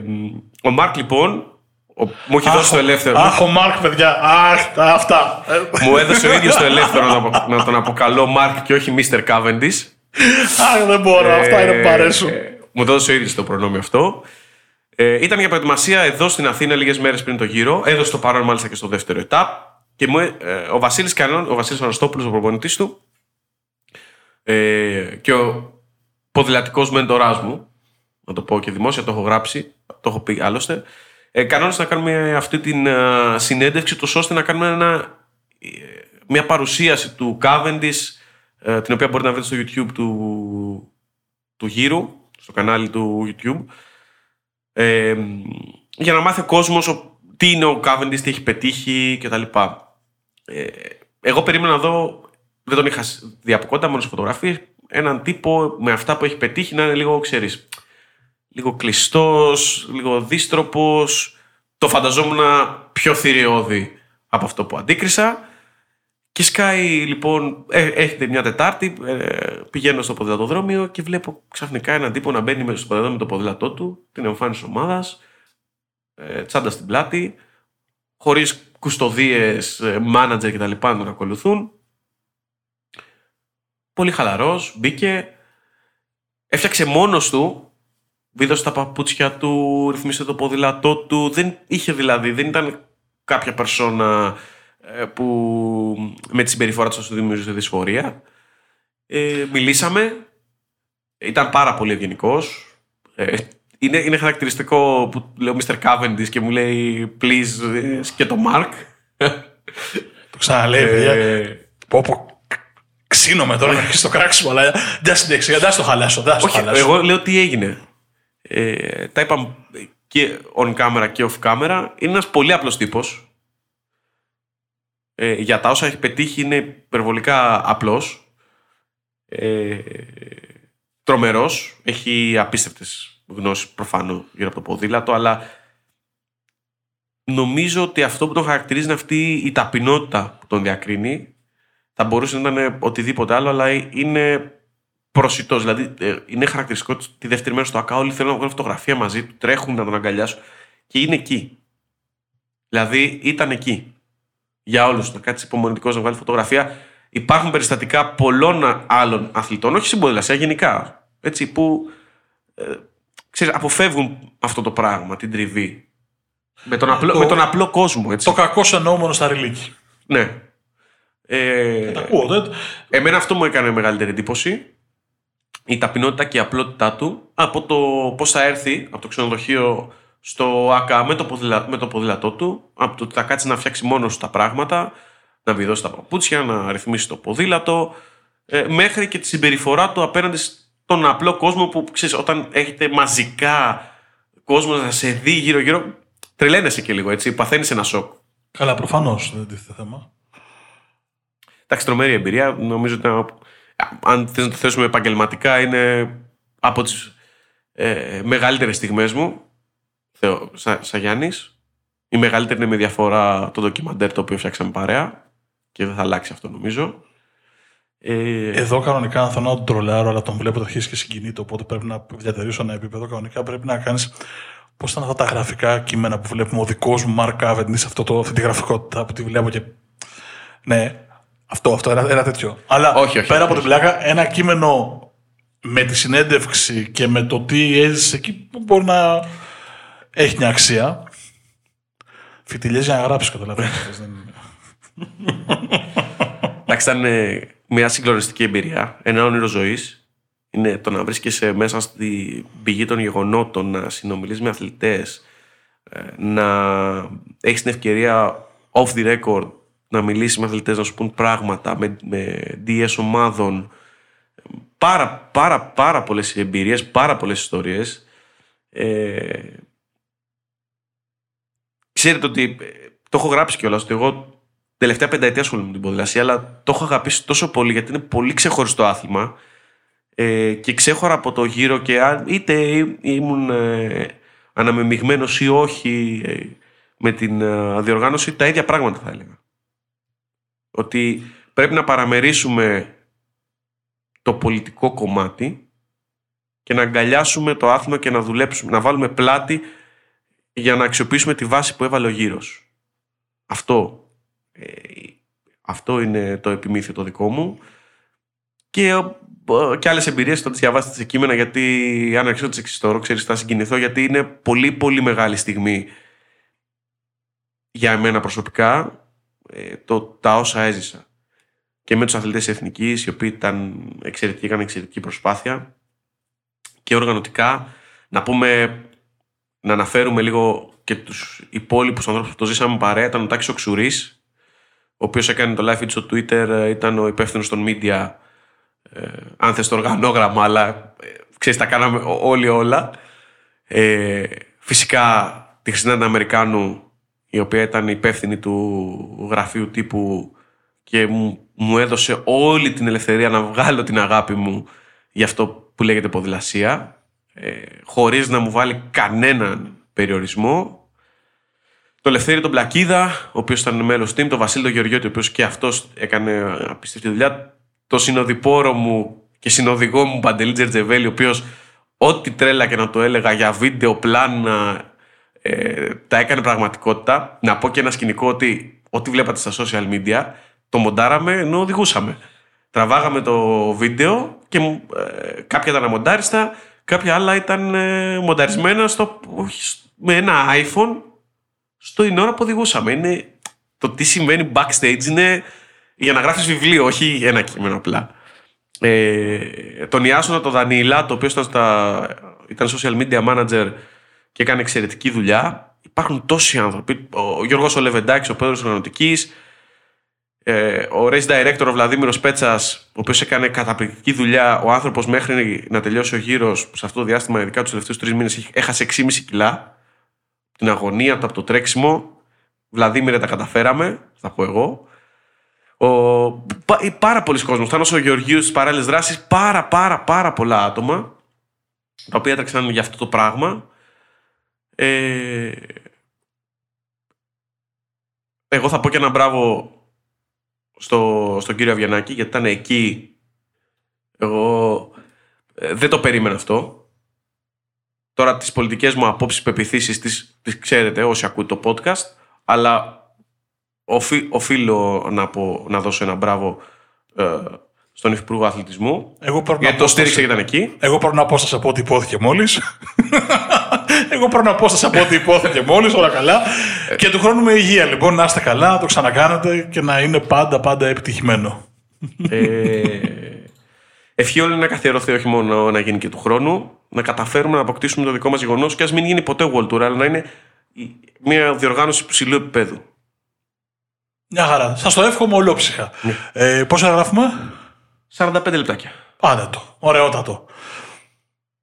ο Μάρκ λοιπόν. Ο, μου έχει δώσει το ελεύθερο. Αχ, ο Μάρκ, παιδιά. Αχ, αυτά. Μου έδωσε ο ίδιος το ελεύθερο να, να τον αποκαλώ Μάρκ και όχι Mr. Cavendish. Αχ, δεν μπορώ. Αυτά είναι που μου αρέσουν. Μου δώσε ο ίδιος το προνόμιο αυτό. Ε, ήταν για προετοιμασία εδώ στην Αθήνα λίγες μέρες πριν το γύρο. Έδωσε το παρόν μάλιστα και στο δεύτερο ετάπ. Και μου, ε, ο Βασίλης Κανόν, ο Βασίλης Αναστόπουλος, ο προπονητής του, ε, και ο ποδηλατικός μέντοράς μου, να το πω και δημόσια, το έχω γράψει, το έχω πει άλλωστε, ε, κανόνισε να κάνουμε αυτή την ε, συνέντευξη, τόσο ώστε να κάνουμε ένα, ε, μια παρουσίαση του Cavendish ε, την οποία μπορείτε να βρείτε στο YouTube του, του γύρου, στο κανάλι του YouTube, ε, για να μάθει ο κόσμος τι είναι ο Cavendish, τι έχει πετύχει κτλ. Ε, εγώ περίμενα να δω, δεν τον είχα δει από κοντά, μόνο σε φωτογραφίες, έναν τύπο με αυτά που έχει πετύχει να είναι λίγο, ξέρεις, λίγο κλειστός, λίγο δίστροπος. Το φανταζόμουν πιο θηριώδη από αυτό που αντίκρισα. Και σκάει λοιπόν, ε, έχετε μια Τετάρτη, ε, πηγαίνω στο ποδηλατοδρόμιο και βλέπω ξαφνικά έναν τύπο να μπαίνει μέσα στο ποδηλατό με το ποδηλατό του, την εμφάνιση ομάδας, ε, τσάντας στην πλάτη, χωρίς κουστοδίες, μάνατζερ κτλ. να τον ακολουθούν. Πολύ χαλαρός, μπήκε, έφτιαξε μόνος του, βίδωσε τα παπούτσια του, ρυθμίσε το ποδηλατό του. Δεν είχε δηλαδή, δεν ήταν κάποια περσόνα ε, που με τη συμπεριφορά τους σου δημιουργούσε δυσφορία. Ε, μιλήσαμε. Ήταν πάρα πολύ ευγενικός. Ε, είναι, είναι χαρακτηριστικό που λέω Mr. Cavendish και μου λέει please ε, και το Mark. το ξαναλέει, ε, Πω, πω, ξύνομαι τώρα να αρχίσει το κράξιμο, αλλά δεν συνέχισε, δεν το χαλάσω. Δεν το χαλάσω. Εγώ λέω τι έγινε. Ε, τα είπαμε και on camera και off camera. Είναι ένας πολύ απλός τύπος ε, για τα όσα έχει πετύχει είναι υπερβολικά απλός. Ε, τρομερός. Έχει απίστευτες γνώσεις προφανώ γύρω από το ποδήλατο, αλλά νομίζω ότι αυτό που τον χαρακτηρίζει είναι αυτή η ταπεινότητα που τον διακρίνει. Θα μπορούσε να είναι οτιδήποτε άλλο, αλλά είναι προσιτός. Δηλαδή, ε, είναι χαρακτηριστικό τη δεύτερη μέρα στο ΑΚΑ. Όλοι θέλουν να βγάλουν φωτογραφία μαζί του, τρέχουν να τον αγκαλιάσουν και είναι εκεί. Δηλαδή, ήταν εκεί για όλους. Να κάτσεις υπομονητικός να βγάλεις φωτογραφία. Υπάρχουν περιστατικά πολλών άλλων αθλητών, όχι στην ποδηλασία, γενικά. Έτσι, που ε, ξέρεις, αποφεύγουν αυτό το πράγμα, την τριβή. Με τον απλό, το, με τον απλό κόσμο. Έτσι. Το κακό εννοούμενο στα ρηλίκη. Ναι. Ε, τα ακούω, δεν... Εμένα αυτό μου έκανε μεγαλύτερη εντύπωση. Η ταπεινότητα και η απλότητά του από το πώς θα έρθει από το ξενοδοχείο στο ΑΚΑ με το, ποδηλα... με το ποδηλατό του, από το ότι θα κάτσει να φτιάξει μόνος τα πράγματα, να βιδώσει τα παπούτσια, να ρυθμίσει το ποδήλατο, ε, μέχρι και τη συμπεριφορά του απέναντι στον απλό κόσμο που ξέρεις, όταν έχετε μαζικά κόσμο να σε δει γύρω-γύρω, τρελαίνεσαι και λίγο έτσι, παθαίνεις ένα σοκ. Καλά, προφανώς δεν τίθεται θέμα. Εντάξει, τρομερή εμπειρία. Νομίζω ότι αν θες να το θέσουμε επαγγελματικά, είναι από τις ε, μεγαλύτερες στιγμές μου. Θεω, σαν σα Γιάννης. Η μεγαλύτερη είναι με διαφορά το ντοκιμαντέρ το οποίο φτιάξαμε παρέα και δεν θα αλλάξει αυτό νομίζω. Ε... Εδώ κανονικά αν θέλω να τον τρολάρω, αλλά τον βλέπω το αρχίσει και συγκινείται, οπότε πρέπει να διατηρήσω ένα επίπεδο. Κανονικά πρέπει να κάνεις. Πώς ήταν αυτά τα γραφικά κείμενα που βλέπουμε, ο δικός μου Mark Cavendish, αυτό το, αυτή τη γραφικότητα που τη βλέπω και. Ναι, αυτό, αυτό, ένα, ένα τέτοιο. Αλλά όχι, όχι, πέρα όχι, από την πλάκα, ένα κείμενο με τη συνέντευξη και με το τι έζησε εκεί που μπορεί να έχει μια αξία. Φιτιλιές για να γράψεις, καταλαβαίνεις. Εντάξει, ήταν ε, μια συγκλονιστική εμπειρία. Ένα όνειρο ζωής. Είναι το να βρίσκεσαι μέσα στη πηγή των γεγονότων, να συνομιλείς με αθλητές, ε, να έχεις την ευκαιρία off the record να μιλήσεις με αθλητές, να σου πούν πράγματα, με, με DS ομάδων. Πάρα, πάρα, πάρα πολλές εμπειρίες, πάρα πολλές ιστορίες. Ε, ξέρετε ότι ε, το έχω γράψει κιόλας, ότι εγώ τελευταία πενταετία ασχολούμαι με την ποδηλασία, αλλά το έχω αγαπήσει τόσο πολύ γιατί είναι πολύ ξεχωριστό άθλημα ε, και ξέχωρα από το γύρο και αν, είτε ήμουν ε, αναμεμειγμένος ή όχι ε, με την ε, διοργάνωση, τα ίδια πράγματα θα έλεγα. Ότι πρέπει να παραμερίσουμε το πολιτικό κομμάτι και να αγκαλιάσουμε το άθλημα και να δουλέψουμε, να βάλουμε πλάτη για να αξιοποιήσουμε τη βάση που έβαλε ο γύρος. Αυτό ε, αυτό είναι το επιμήθειο το δικό μου. Και, ε, και άλλες εμπειρίες θα τις διαβάσετε σε κείμενα, γιατί αν αρχίσω να τις εξιστορώ, ξέρεις, θα συγκινηθώ, γιατί είναι πολύ, πολύ μεγάλη στιγμή για εμένα προσωπικά ε, το, τα όσα έζησα. Και με τους αθλητές εθνικής, οι οποίοι ήταν εξαιρετικοί, έκαναν εξαιρετική προσπάθεια. Και οργανωτικά, να πούμε, να αναφέρουμε λίγο και τους υπόλοιπους ανθρώπους που το ζήσαμε παρέα. Ήταν ο Τάκης Οξουρής, ο οποίος έκανε το live feed στο Twitter, ε, ήταν ο υπεύθυνος των media. Ε, αν θες το οργανόγραμμα, αλλά ε, ξέρεις, τα κάναμε όλοι όλα. Ε, φυσικά τη Χριστίνα Αμερικάνου, η οποία ήταν υπεύθυνη του γραφείου τύπου και μου, έδωσε όλη την ελευθερία να βγάλω την αγάπη μου για αυτό που λέγεται ποδηλασία, ε, χωρίς να μου βάλει κανέναν περιορισμό το Λευθέρη τον Πλακίδα, ο οποίος ήταν μέλος team, το Βασίλη τον Γεωργιώτη, ο οποίος και αυτός έκανε απίστευτη δουλειά. Το συνοδοιπόρο μου και συνοδηγό μου Παντελή Τζερτζεβέλη, ο οποίος ό,τι τρέλα και να το έλεγα για βίντεο, πλάνα, ε, τα έκανε πραγματικότητα. Να πω και ένα σκηνικό ότι ό,τι βλέπατε στα social media, το μοντάραμε ενώ οδηγούσαμε. Τραβάγαμε το βίντεο και ε, κάποια ήταν αμοντάριστα, κάποια άλλα ήταν ε, μονταρισμένα στο, με ένα iPhone στο η ώρα που οδηγούσαμε. Είναι, το τι σημαίνει backstage είναι για να γράφεις βιβλίο, όχι ένα κείμενο απλά. Ε, τον Ιάσονα, τον Δανίλα, το οποίο ήταν, στα, ήταν social media manager και έκανε εξαιρετική δουλειά. Υπάρχουν τόσοι άνθρωποι. Ο Γιώργος ο Λεβεντάκης, ο πρόεδρος της Οργανωτικής, ε, ο race director ο Βλαδίμηρος Πέτσας, ο οποίος έκανε καταπληκτική δουλειά. Ο άνθρωπος μέχρι να τελειώσει ο γύρος, σε αυτό το διάστημα, ειδικά τους τελευταίους τρεις μήνες, έχασε 6,5 κιλά την αγωνία από το τρέξιμο. Βλαδίμηρε τα καταφέραμε, θα πω εγώ. Ο, πάρα πολλοί κόσμος, Ήταν ο Γεωργίου στις παράλληλες δράσεις, πάρα πάρα πάρα πολλά άτομα τα οποία έτρεξαν για αυτό το πράγμα. Ε, εγώ θα πω και ένα μπράβο στο, στον κύριο Αβιανάκη γιατί ήταν εκεί. Εγώ ε, δεν το περίμενα αυτό. Τώρα τις πολιτικές μου απόψεις πεπιθήσεις τις, τις ξέρετε όσοι ακούτε το podcast, αλλά οφεί, οφείλω να, πω, να δώσω ένα μπράβο ε, στον Υφυπουργό Αθλητισμού. Εγώ γιατί το στήριξε και ήταν εκεί. Εγώ παίρνω απόσταση από ό,τι υπόθηκε μόλις. Εγώ παίρνω απόσταση από ό,τι υπόθηκε μόλις, όλα καλά. και του χρόνου με υγεία λοιπόν, να είστε καλά, να το ξανακάνετε και να είναι πάντα πάντα επιτυχημένο. Ε, ευχή όλοι να καθιερωθεί όχι μόνο να γίνει και του χρόνου, να καταφέρουμε να αποκτήσουμε το δικό μας γεγονός και ας μην γίνει ποτέ World Tour, αλλά να είναι μια διοργάνωση ψηλού επίπεδου. Μια χαρά. Σας το εύχομαι ολόψυχα. Ναι. Ε, πόσα γράφουμε, 45 λεπτάκια. Άντε το. Ωραιότατο.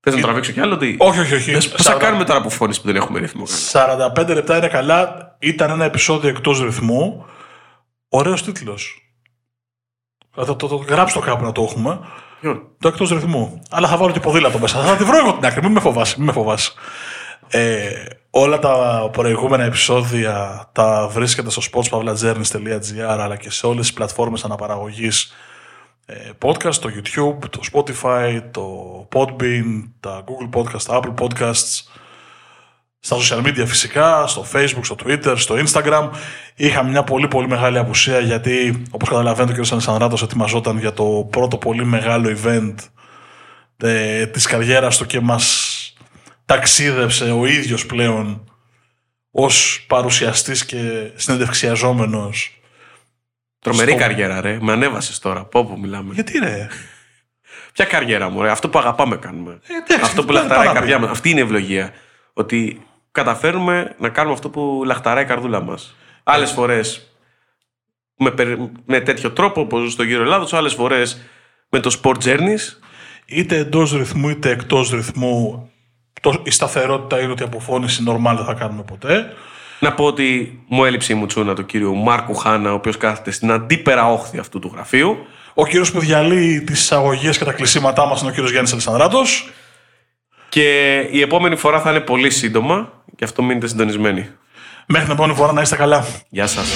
Θες να τραβήξω κι άλλο, τι. Όχι, όχι, όχι. Πώς θα 40 κάνουμε τώρα από φωνής που δεν έχουμε ρυθμό. 45 λεπτά είναι καλά. Ήταν ένα επεισόδιο εκτός ρυθμού. Ωραίος τίτλος. Θα το, το, το γράψω το κάπου να το έχουμε. Ποιον; Το εκτός ρυθμού. Αλλά θα βάλω και ποδήλατο μέσα. Θα τη βρω εγώ την άκρη. Μην με φοβάσει. Μην με φοβάσει. Ε, όλα τα προηγούμενα επεισόδια τα βρίσκεται στο sportspavlagernis.gr αλλά και σε όλες τις πλατφόρμες αναπαραγωγής ε, podcast, το YouTube, το Spotify, το Podbean, τα Google Podcasts, τα Apple Podcasts, στα social media φυσικά, στο Facebook, στο Twitter, στο Instagram. Είχαμε μια πολύ πολύ μεγάλη απουσία γιατί όπως καταλαβαίνετε ο κ. Αλessandratos ετοιμαζόταν για το πρώτο πολύ μεγάλο event ε, της καριέρας του και μας ταξίδεψε ο ίδιος πλέον ως παρουσιαστής και συνεντευξιαζόμενος. Τρομερή Στο- καριέρα, ρε. Με ανέβασες τώρα. Πω που μιλάμε. Γιατί ρε; Ποια καριέρα μου, ρε. Αυτό που αγαπάμε κάνουμε. Ε, εντάξει, αυτό που δεν λαχταράει η πάει να καρδιά πει. μας. Αυτή είναι η ευλογία. Ότι καταφέρουμε να κάνουμε αυτό που λαχταράει η καρδούλα μας. Άλλες φορές με, περι- με τέτοιο τρόπο, όπως στο γύρο Ελλάδος, άλλες φορές με το Sport Journeys. Είτε εντός ρυθμού είτε εκτός ρυθμού το, η σταθερότητα είναι ότι η αποφώνηση normal δεν θα κάνουμε ποτέ. Να πω ότι μου έλειψε η μουτσούνα του κύριου Μάρκου Χάνα, ο οποίος κάθεται στην αντίπερα όχθη αυτού του γραφείου. Ο κύριος που διαλύει τις εισαγωγές και τα κλεισίματά μας είναι ο κύριος Γιάννης Αλessandratos. Και η επόμενη φορά θα είναι πολύ σύντομα, γι' αυτό μείνετε συντονισμένοι. Μέχρι την επόμενη φορά να είστε καλά. Γεια σας.